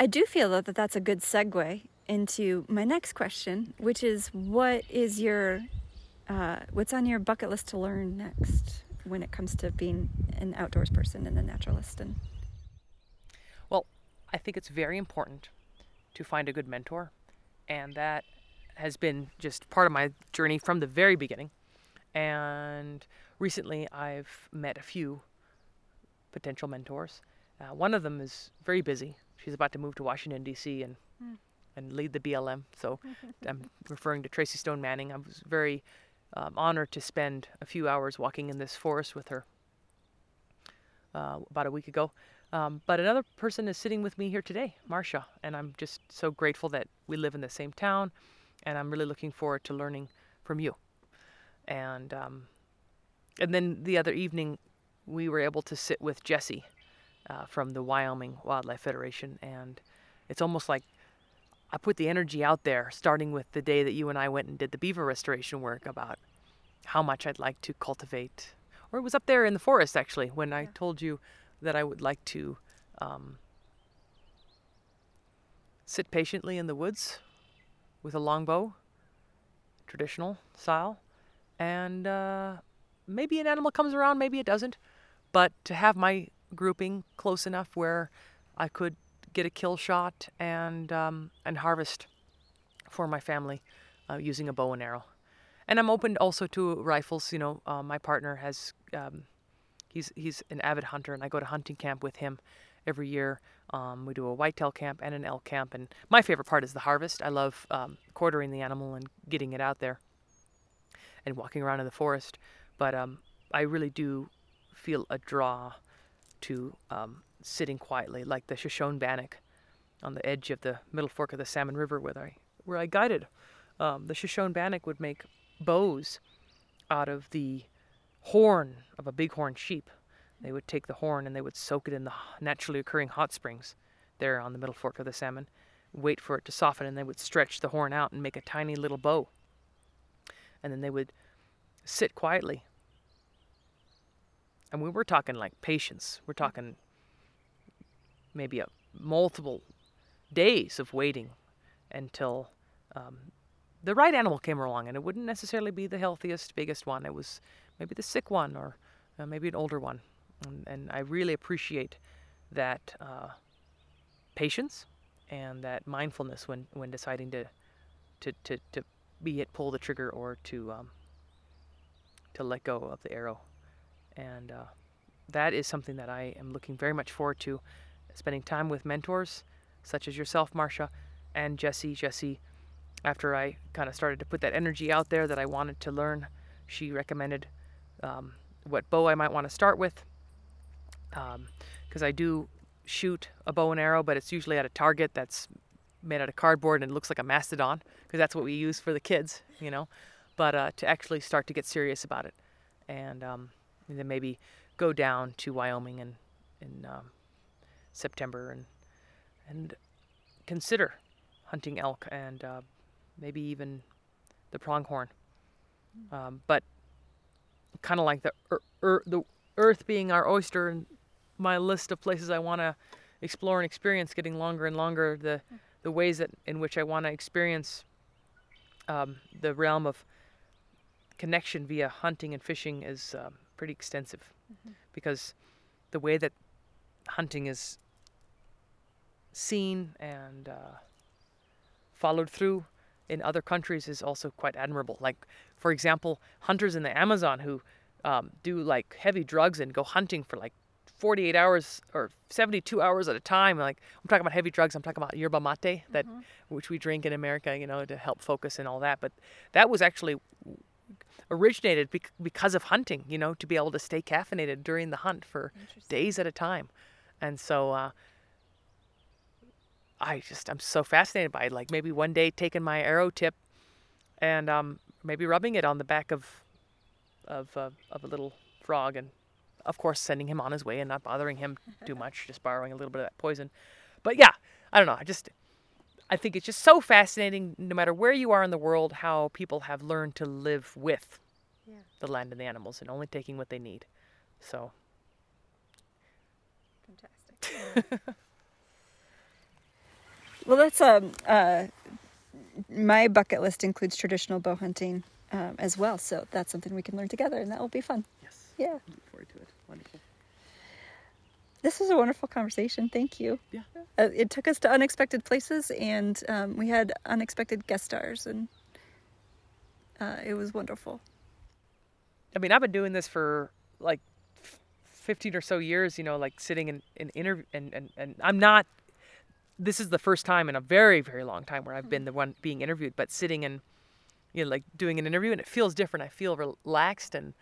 I do feel though that that's a good segue into my next question, which is what is your uh, what's on your bucket list to learn next when it comes to being an outdoors person and a naturalist? And well, I think it's very important to find a good mentor, and that has been just part of my journey from the very beginning. And recently, I've met a few potential mentors. Uh, one of them is very busy. She's about to move to Washington D.C. and mm. and lead the BLM. So [laughs] I'm referring to Tracy Stone Manning. I was very um, honor to spend a few hours walking in this forest with her uh, about a week ago. Um, but another person is sitting with me here today, Marcia, and I'm just so grateful that we live in the same town, and I'm really looking forward to learning from you. And um, and then the other evening, we were able to sit with Jesse uh, from the Wyoming Wildlife Federation, and it's almost like I put the energy out there, starting with the day that you and I went and did the beaver restoration work about how much I'd like to cultivate. Or it was up there in the forest actually when I told you that I would like to um, sit patiently in the woods with a longbow, traditional style, and uh, maybe an animal comes around, maybe it doesn't, but to have my grouping close enough where I could get a kill shot and um, and harvest for my family uh, using a bow and arrow. And I'm open also to rifles. You know, uh, my partner has um, he's he's an avid hunter, and I go to hunting camp with him every year. Um, we do a whitetail camp and an elk camp, and my favorite part is the harvest. I love um, quartering the animal and getting it out there and walking around in the forest. But um, I really do feel a draw to um, sitting quietly, like the Shoshone Bannock on the edge of the middle fork of the Salmon River where I, where I guided. Um, the Shoshone Bannock would make bows out of the horn of a bighorn sheep. They would take the horn and they would soak it in the naturally occurring hot springs there on the middle fork of the Salmon, wait for it to soften, and they would stretch the horn out and make a tiny little bow. And then they would sit quietly. And we were talking like patience. We're talking maybe a multiple days of waiting until um, the right animal came along, and it wouldn't necessarily be the healthiest, biggest one. It was maybe the sick one or uh, maybe an older one, and, and I really appreciate that uh, patience and that mindfulness when when deciding to to to, to be it pull the trigger or to um, to let go of the arrow, and uh, that is something that I am looking very much forward to, spending time with mentors such as yourself, Marcia, and Jesse. Jesse, after I kind of started to put that energy out there that I wanted to learn, she recommended um, what bow I might want to start with, because um, I do shoot a bow and arrow, but it's usually at a target that's made out of cardboard and looks like a mastodon because that's what we use for the kids, you know. But uh, to actually start to get serious about it, and, um, and then maybe go down to Wyoming and in um, September and and consider hunting elk and uh, maybe even the pronghorn. Um, but kind of like the er, er, the earth being our oyster and my list of places I want to explore and experience getting longer and longer. The the ways that in which I want to experience um, the realm of connection via hunting and fishing is um, pretty extensive mm-hmm. because the way that hunting is seen and uh, followed through in other countries is also quite admirable. Like, for example, hunters in the Amazon who um, do like heavy drugs and go hunting for like 48 hours or 72 hours at a time. Like I'm talking about heavy drugs. I'm talking about yerba mate that mm-hmm. which we drink in America, you know, to help focus and all that. But that was actually originated because of hunting, you know, to be able to stay caffeinated during the hunt for days at a time. And so uh, I just I'm so fascinated by it. Like maybe one day taking my arrow tip and um, maybe rubbing it on the back of of uh, of a little frog and of course sending him on his way and not bothering him too [laughs] much, just borrowing a little bit of that poison. But yeah, I don't know. I just I think it's just so fascinating, no matter where you are in the world, how people have learned to live with yeah. the land and the animals and only taking what they need. So. Fantastic. [laughs] well, that's um uh, my bucket list includes traditional bow hunting um, as well, so that's something we can learn together, and that will be fun. Yes. Yeah. Look forward to it. Wonderful. This was a wonderful conversation. Thank you. Yeah. Uh, it took us to unexpected places, and um, we had unexpected guest stars, and uh, it was wonderful. I mean, I've been doing this for like 15 or so years, you know, like sitting in, in interview, and, and, and I'm not, this is the first time in a very, very long time where I've been the one being interviewed, but sitting and, you know, like doing an interview, and it feels different. I feel relaxed and,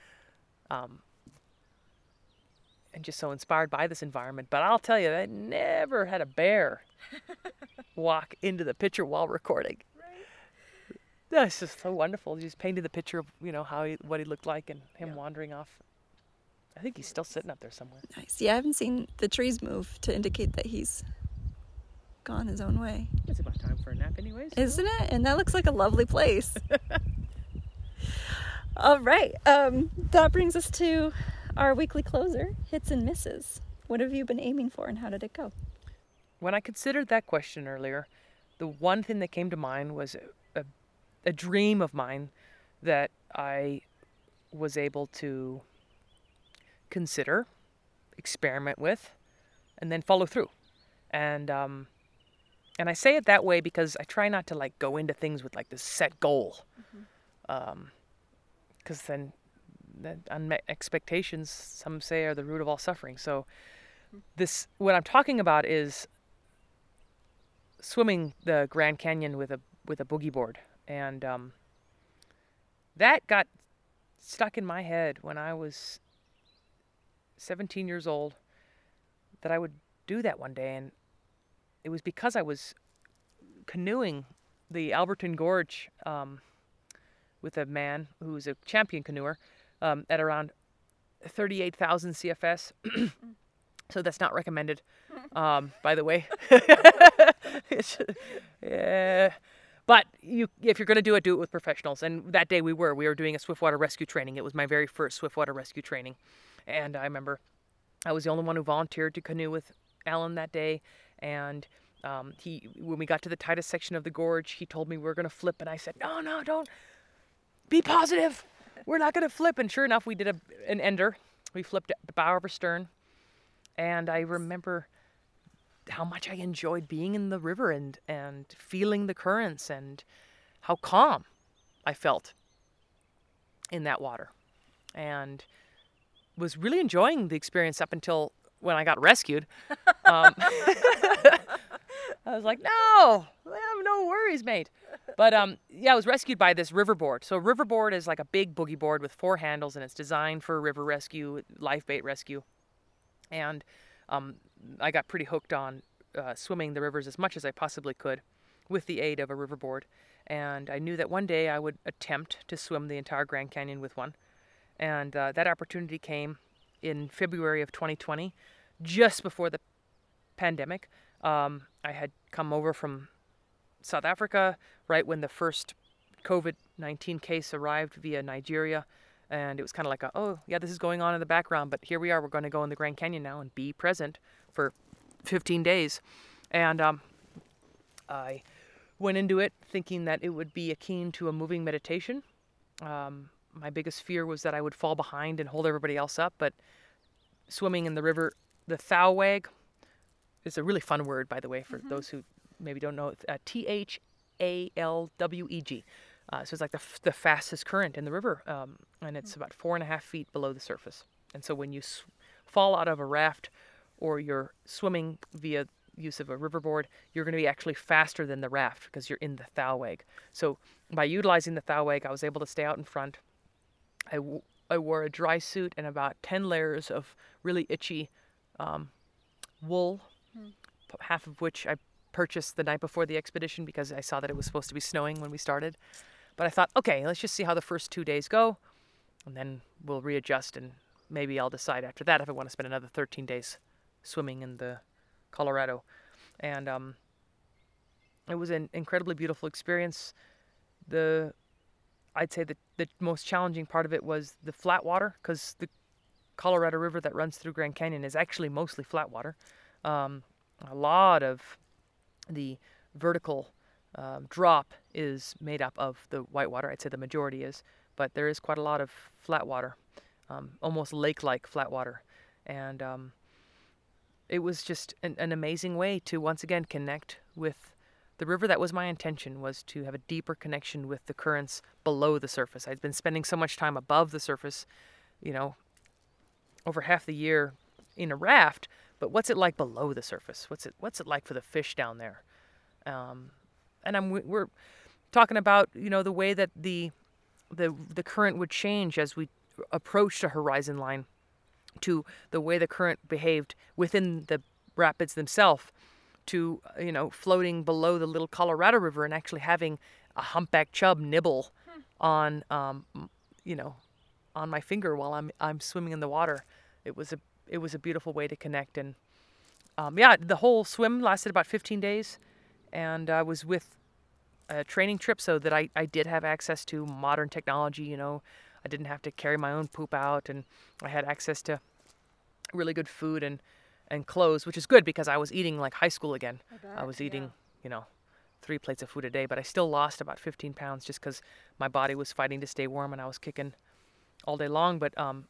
um, and just so inspired by this environment. But I'll tell you, I never had a bear [laughs] walk into the picture while recording. Right. That's just so wonderful. Just painted the picture of you know how he, what he looked like and him yeah. wandering off. I think he's still sitting up there somewhere. Nice. Yeah, I haven't seen the trees move to indicate that he's gone his own way. It's about time for a nap, anyways. Isn't it? And that looks like a lovely place. [laughs] [laughs] All right. Um, that brings us to our weekly closer, hits and misses. What have you been aiming for and how did it go? When I considered that question earlier, the one thing that came to mind was a, a, a dream of mine that I was able to consider, experiment with, and then follow through. And um, and I say it that way because I try not to like go into things with like this set goal, because mm-hmm. um, then that unmet expectations some say are the root of all suffering. So this what i'm talking about is swimming the grand canyon with a with a boogie board. And um, that got stuck in my head when i was 17 years old that i would do that one day. And it was because i was canoeing the alberton gorge um, with a man who was a champion canoeer um, at around 38,000 CFS. [clears throat] so that's not recommended, [laughs] um, by the way. [laughs] yeah. but you, if you're going to do it, do it with professionals. And that day we were. We were doing a swiftwater rescue training. It was my very first swiftwater rescue training, and I remember I was the only one who volunteered to canoe with Alan that day, and um, he when we got to the tightest section of the gorge, he told me we were going to flip, and I said, "No, no, don't. Be positive. We're not going to flip." And sure enough, we did a, an ender. We flipped the bow over stern, and I remember how much I enjoyed being in the river and and feeling the currents and how calm I felt in that water, and was really enjoying the experience up until when I got rescued. Um, [laughs] I was like, no, I have no worries, mate. But um, yeah, I was rescued by this riverboard. So a riverboard is like a big boogie board with four handles, and it's designed for river rescue, life bait rescue. And um, I got pretty hooked on uh, swimming the rivers as much as I possibly could with the aid of a riverboard. And I knew that one day I would attempt to swim the entire Grand Canyon with one. And uh, that opportunity came in February of 2020, just before the pandemic. Um, I had come over from South Africa right when the first COVID 19 case arrived via Nigeria. And it was kind of like, a, oh, yeah, this is going on in the background, but here we are. We're going to go in the Grand Canyon now and be present for 15 days. And um, I went into it thinking that it would be akin to a moving meditation. Um, my biggest fear was that I would fall behind and hold everybody else up, but swimming in the river, the Thalweg, is a really fun word, by the way, for mm-hmm. those who maybe don't know. Uh, T H A L W E G. Uh, so it's like the, f- the fastest current in the river, um, and it's mm-hmm. about four and a half feet below the surface. And so when you s- fall out of a raft or you're swimming via use of a riverboard, you're going to be actually faster than the raft because you're in the Thalweg. So by utilizing the Thalweg, I was able to stay out in front. I, w- I wore a dry suit and about 10 layers of really itchy um, wool, half of which I purchased the night before the expedition because I saw that it was supposed to be snowing when we started. But I thought, okay, let's just see how the first two days go, and then we'll readjust, and maybe I'll decide after that if I want to spend another 13 days swimming in the Colorado. And um, it was an incredibly beautiful experience. The I'd say that the most challenging part of it was the flat water because the Colorado River that runs through Grand Canyon is actually mostly flat water. Um, a lot of the vertical um, drop is made up of the whitewater. I'd say the majority is, but there is quite a lot of flat water, um, almost lake-like flat water, and um, it was just an, an amazing way to once again connect with the river that was my intention was to have a deeper connection with the currents below the surface. I'd been spending so much time above the surface, you know, over half the year in a raft, but what's it like below the surface? What's it what's it like for the fish down there? Um, and I'm we're talking about, you know, the way that the the the current would change as we approached a horizon line to the way the current behaved within the rapids themselves to you know floating below the little Colorado River and actually having a humpback chub nibble hmm. on um, you know on my finger while I'm I'm swimming in the water. It was a it was a beautiful way to connect and um, yeah the whole swim lasted about 15 days and I was with a training trip so that I, I did have access to modern technology you know I didn't have to carry my own poop out and I had access to really good food and and clothes, which is good because I was eating like high school again. I, bet, I was eating, yeah. you know, three plates of food a day, but I still lost about 15 pounds just because my body was fighting to stay warm and I was kicking all day long. But um,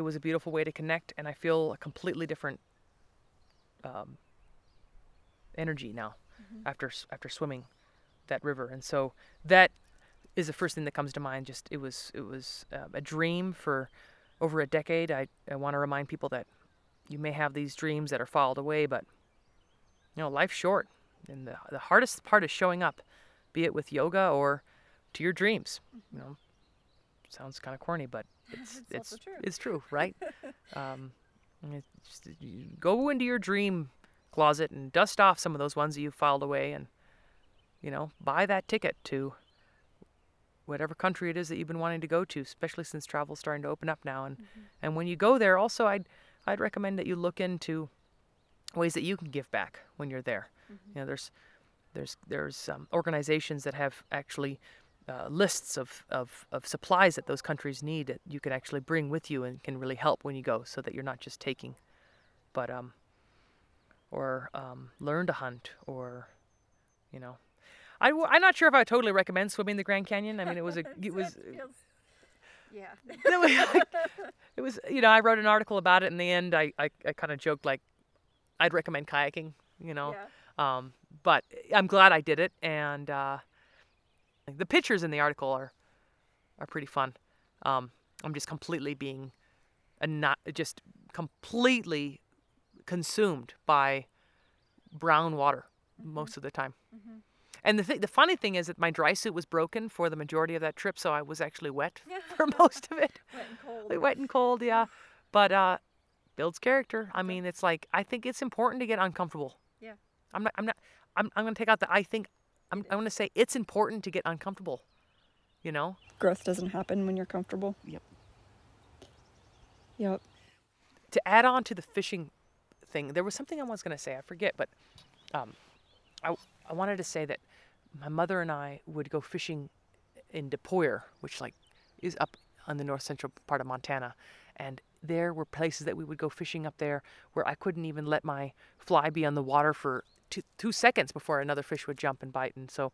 it was a beautiful way to connect, and I feel a completely different um, energy now mm-hmm. after after swimming that river. And so that is the first thing that comes to mind. Just it was it was uh, a dream for over a decade. I I want to remind people that you may have these dreams that are filed away, but you know, life's short, and the the hardest part is showing up, be it with yoga or to your dreams. You know, sounds kind of corny, but [laughs] it's it's it's true. it's true, [laughs] right? um, just, go into your dream closet and dust off some of those ones that you filed away, and you know, buy that ticket to whatever country it is that you've been wanting to go to, especially since travel's starting to open up now. And mm-hmm. and when you go there, also I'd I'd recommend that you look into ways that you can give back when you're there. Mm-hmm. You know, there's there's there's um, organizations that have actually uh, lists of, of, of supplies that those countries need that you can actually bring with you and can really help when you go so that you're not just taking but um or um, learn to hunt or you know I, i'm not sure if I totally recommend swimming the Grand Canyon. I mean, it was a, it [laughs] was, yeah. it was, you know, I wrote an article about it. In the end, I, I, I kind of joked like, I'd recommend kayaking, you know, Yeah. um, but I'm glad I did it, and uh, the pictures in the article are are pretty fun. Um, I'm just completely being, a not just completely consumed by brown water most of the time. And the th- the funny thing is that my dry suit was broken for the majority of that trip, so I was actually wet [laughs] for most of it. Wet and cold. Like, wet and cold, yeah. But uh, builds character. I mean, it's like I think it's important to get uncomfortable. Yeah. I'm not. I'm not. I'm. I'm gonna take out the. I think. I'm. I'm gonna say it's important to get uncomfortable. You know. Growth doesn't happen when you're comfortable. Yep. Yep. to add on to the fishing thing, there was something I was going to say. I forget, but um, I, I wanted to say that my mother and I would go fishing in Dupuyer, which like is up on the north central part of Montana, and there were places that we would go fishing up there where I couldn't even let my fly be on the water for two, two seconds before another fish would jump and bite, and so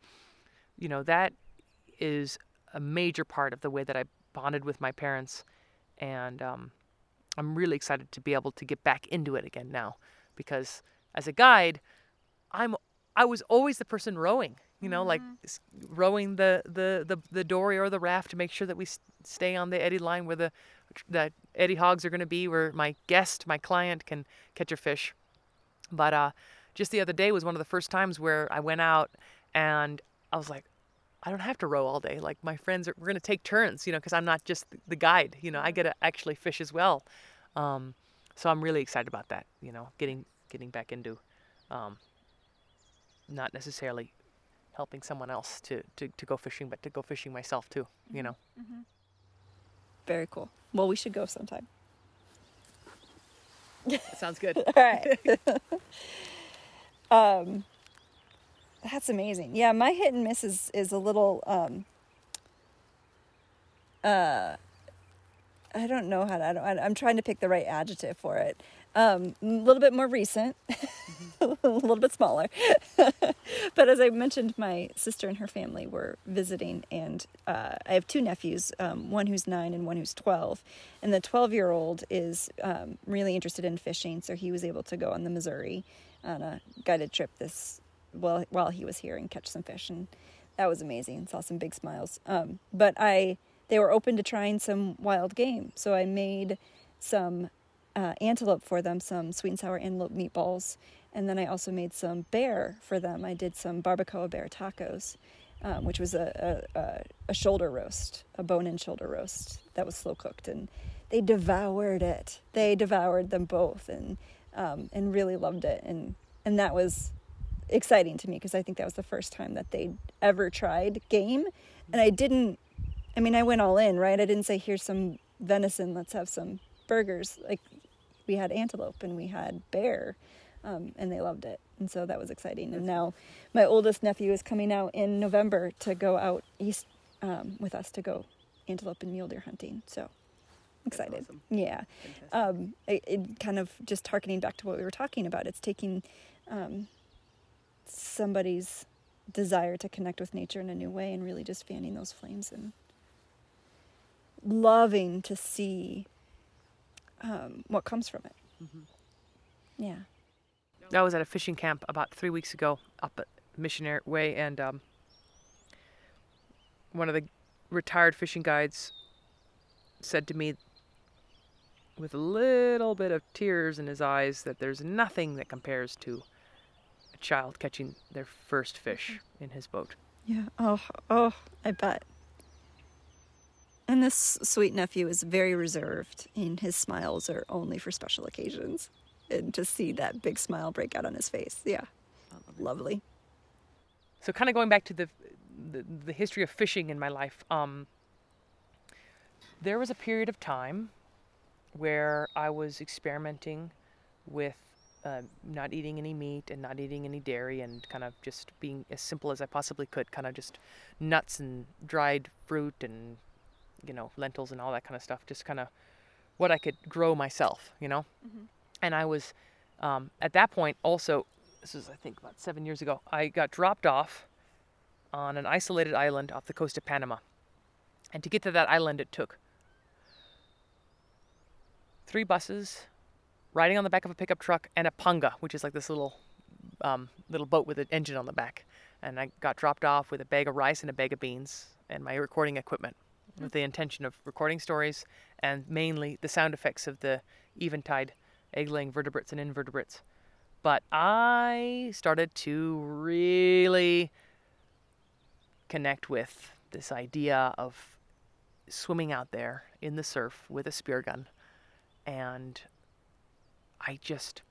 you know that is a major part of the way that I bonded with my parents, and um, I'm really excited to be able to get back into it again now because as a guide, I'm I was always the person rowing, you know, like rowing the, the, the, the dory or the raft to make sure that we stay on the eddy line where the that eddy hogs are going to be, where my guest, my client, can catch a fish. But uh, just the other day was one of the first times where I went out and I was like, I don't have to row all day. Like my friends are, we're going to take turns, you know, because I'm not just the guide. You know, I get to actually fish as well. Um, so I'm really excited about that. You know, getting getting back into, um, not necessarily helping someone else to, to, to go fishing, but to go fishing myself too. You know. Very cool. Well, we should go sometime. Sounds good. [laughs] All right. [laughs] um, that's amazing. Yeah, my hit and miss is is a little. Um, uh, I don't know how to. I don't, I'm trying to pick the right adjective for it. Um, a little bit more recent, [laughs] a little bit smaller. [laughs] but as I mentioned, my sister and her family were visiting, and uh, I have two nephews, um, one who's nine and one who's 12. And the 12 year old is um, really interested in fishing, so he was able to go on the Missouri on a guided trip this while while he was here and catch some fish, and that was amazing. Saw some big smiles. Um, but I they were open to trying some wild game, so I made some uh, antelope for them, some sweet and sour antelope meatballs, and then I also made some bear for them. I did some barbacoa bear tacos, um, which was a, a, a, shoulder roast, a bone-in shoulder roast that was slow cooked, and they devoured it. They devoured them both, and um, and really loved it, and and that was exciting to me because I think that was the first time that they'd ever tried game, and I didn't. I mean, I went all in, right? I didn't say here's some venison, let's have some burgers. Like we had antelope and we had bear, um, and they loved it, and so that was exciting. And now my oldest nephew is coming out in November to go out east um, with us to go antelope and mule deer hunting. So excited. awesome. Yeah. Um, it, it kind of just harkening back to what we were talking about. It's taking um, somebody's desire to connect with nature in a new way and really just fanning those flames and loving to see um, what comes from it. Yeah. I was at a fishing camp about three weeks ago up at Missionary Way, and um, one of the retired fishing guides said to me, with a little bit of tears in his eyes, that there's nothing that compares to a child catching their first fish in his boat. Yeah. Oh, oh, I bet. And this sweet nephew is very reserved, and his smiles are only for special occasions. And to see that big smile break out on his face, yeah, lovely. So, kind of going back to the, the the history of fishing in my life, um, there was a period of time where I was experimenting with uh, not eating any meat and not eating any dairy and kind of just being as simple as I possibly could, kind of just nuts and dried fruit and you know lentils and all that kind of stuff, just kind of what I could grow myself, you know. And I was um, at that point also. This was I think about seven years ago. I got dropped off on an isolated island off the coast of Panama, and to get to that island, it took three buses, riding on the back of a pickup truck, and a panga, which is like this little um, little boat with an engine on the back. And I got dropped off with a bag of rice and a bag of beans and my recording equipment, with the intention of recording stories and mainly the sound effects of the eventide egg-laying vertebrates and invertebrates. But I started to really connect with this idea of swimming out there in the surf with a spear gun and I just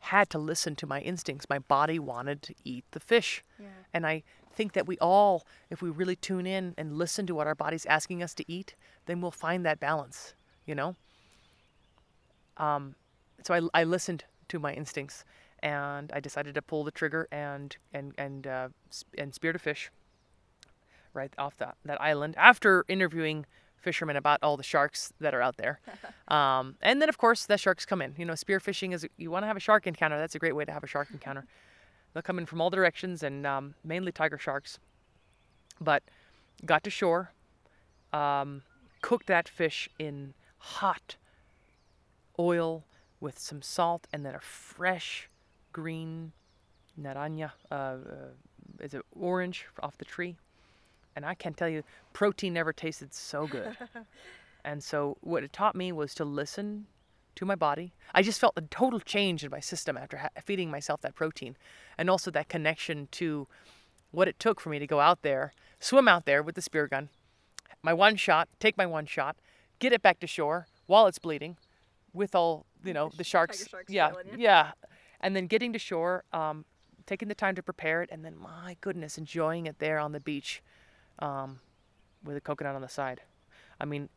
had to listen to my instincts. My body wanted to eat the fish. And I think that we all, if we really tune in and listen to what our body's asking us to eat, then we'll find that balance, you know? Um, so I, I listened to my instincts and I decided to pull the trigger and, and, and, uh, and speared a fish right off that, that island after interviewing fishermen about all the sharks that are out there. [laughs] Um, and then, of course, the sharks come in. You know, spearfishing is, you want to have a shark encounter, that's a great way to have a shark encounter. They'll come in from all directions and um, mainly tiger sharks. But got to shore, um, cooked that fish in hot oil with some salt and then a fresh green naranja, uh, uh, is it orange off the tree? And I can tell you, protein never tasted so good. [laughs] and so, what it taught me was to listen to my body. I just felt a total change in my system after ha- feeding myself that protein, and also that connection to what it took for me to go out there, swim out there with the spear gun, my one shot, take my one shot, get it back to shore while it's bleeding, with all you know the sharks. sharks yeah, yeah, and then getting to shore, um, taking the time to prepare it, and then my goodness, enjoying it there on the beach, um, with a coconut on the side. I mean,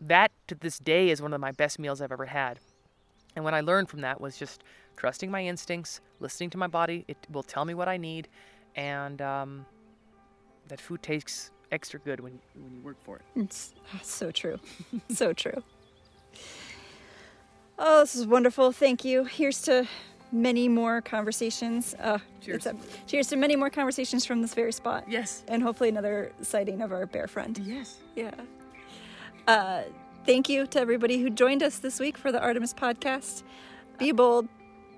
that to this day is one of my best meals I've ever had. And what I learned from that was just trusting my instincts, listening to my body. It will tell me what I need, and um, that food tastes extra good when when you work for it. It's so true. [laughs] so true. Oh, this is wonderful. Thank you. Here's to many more conversations. Uh, Cheers. a- cheers to many more conversations from this very spot. Yes. And hopefully another sighting of our bear friend. Yes. Yeah. Uh, thank you to everybody who joined us this week for the Artemis podcast. Be bold,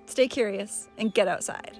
stay curious, and get outside.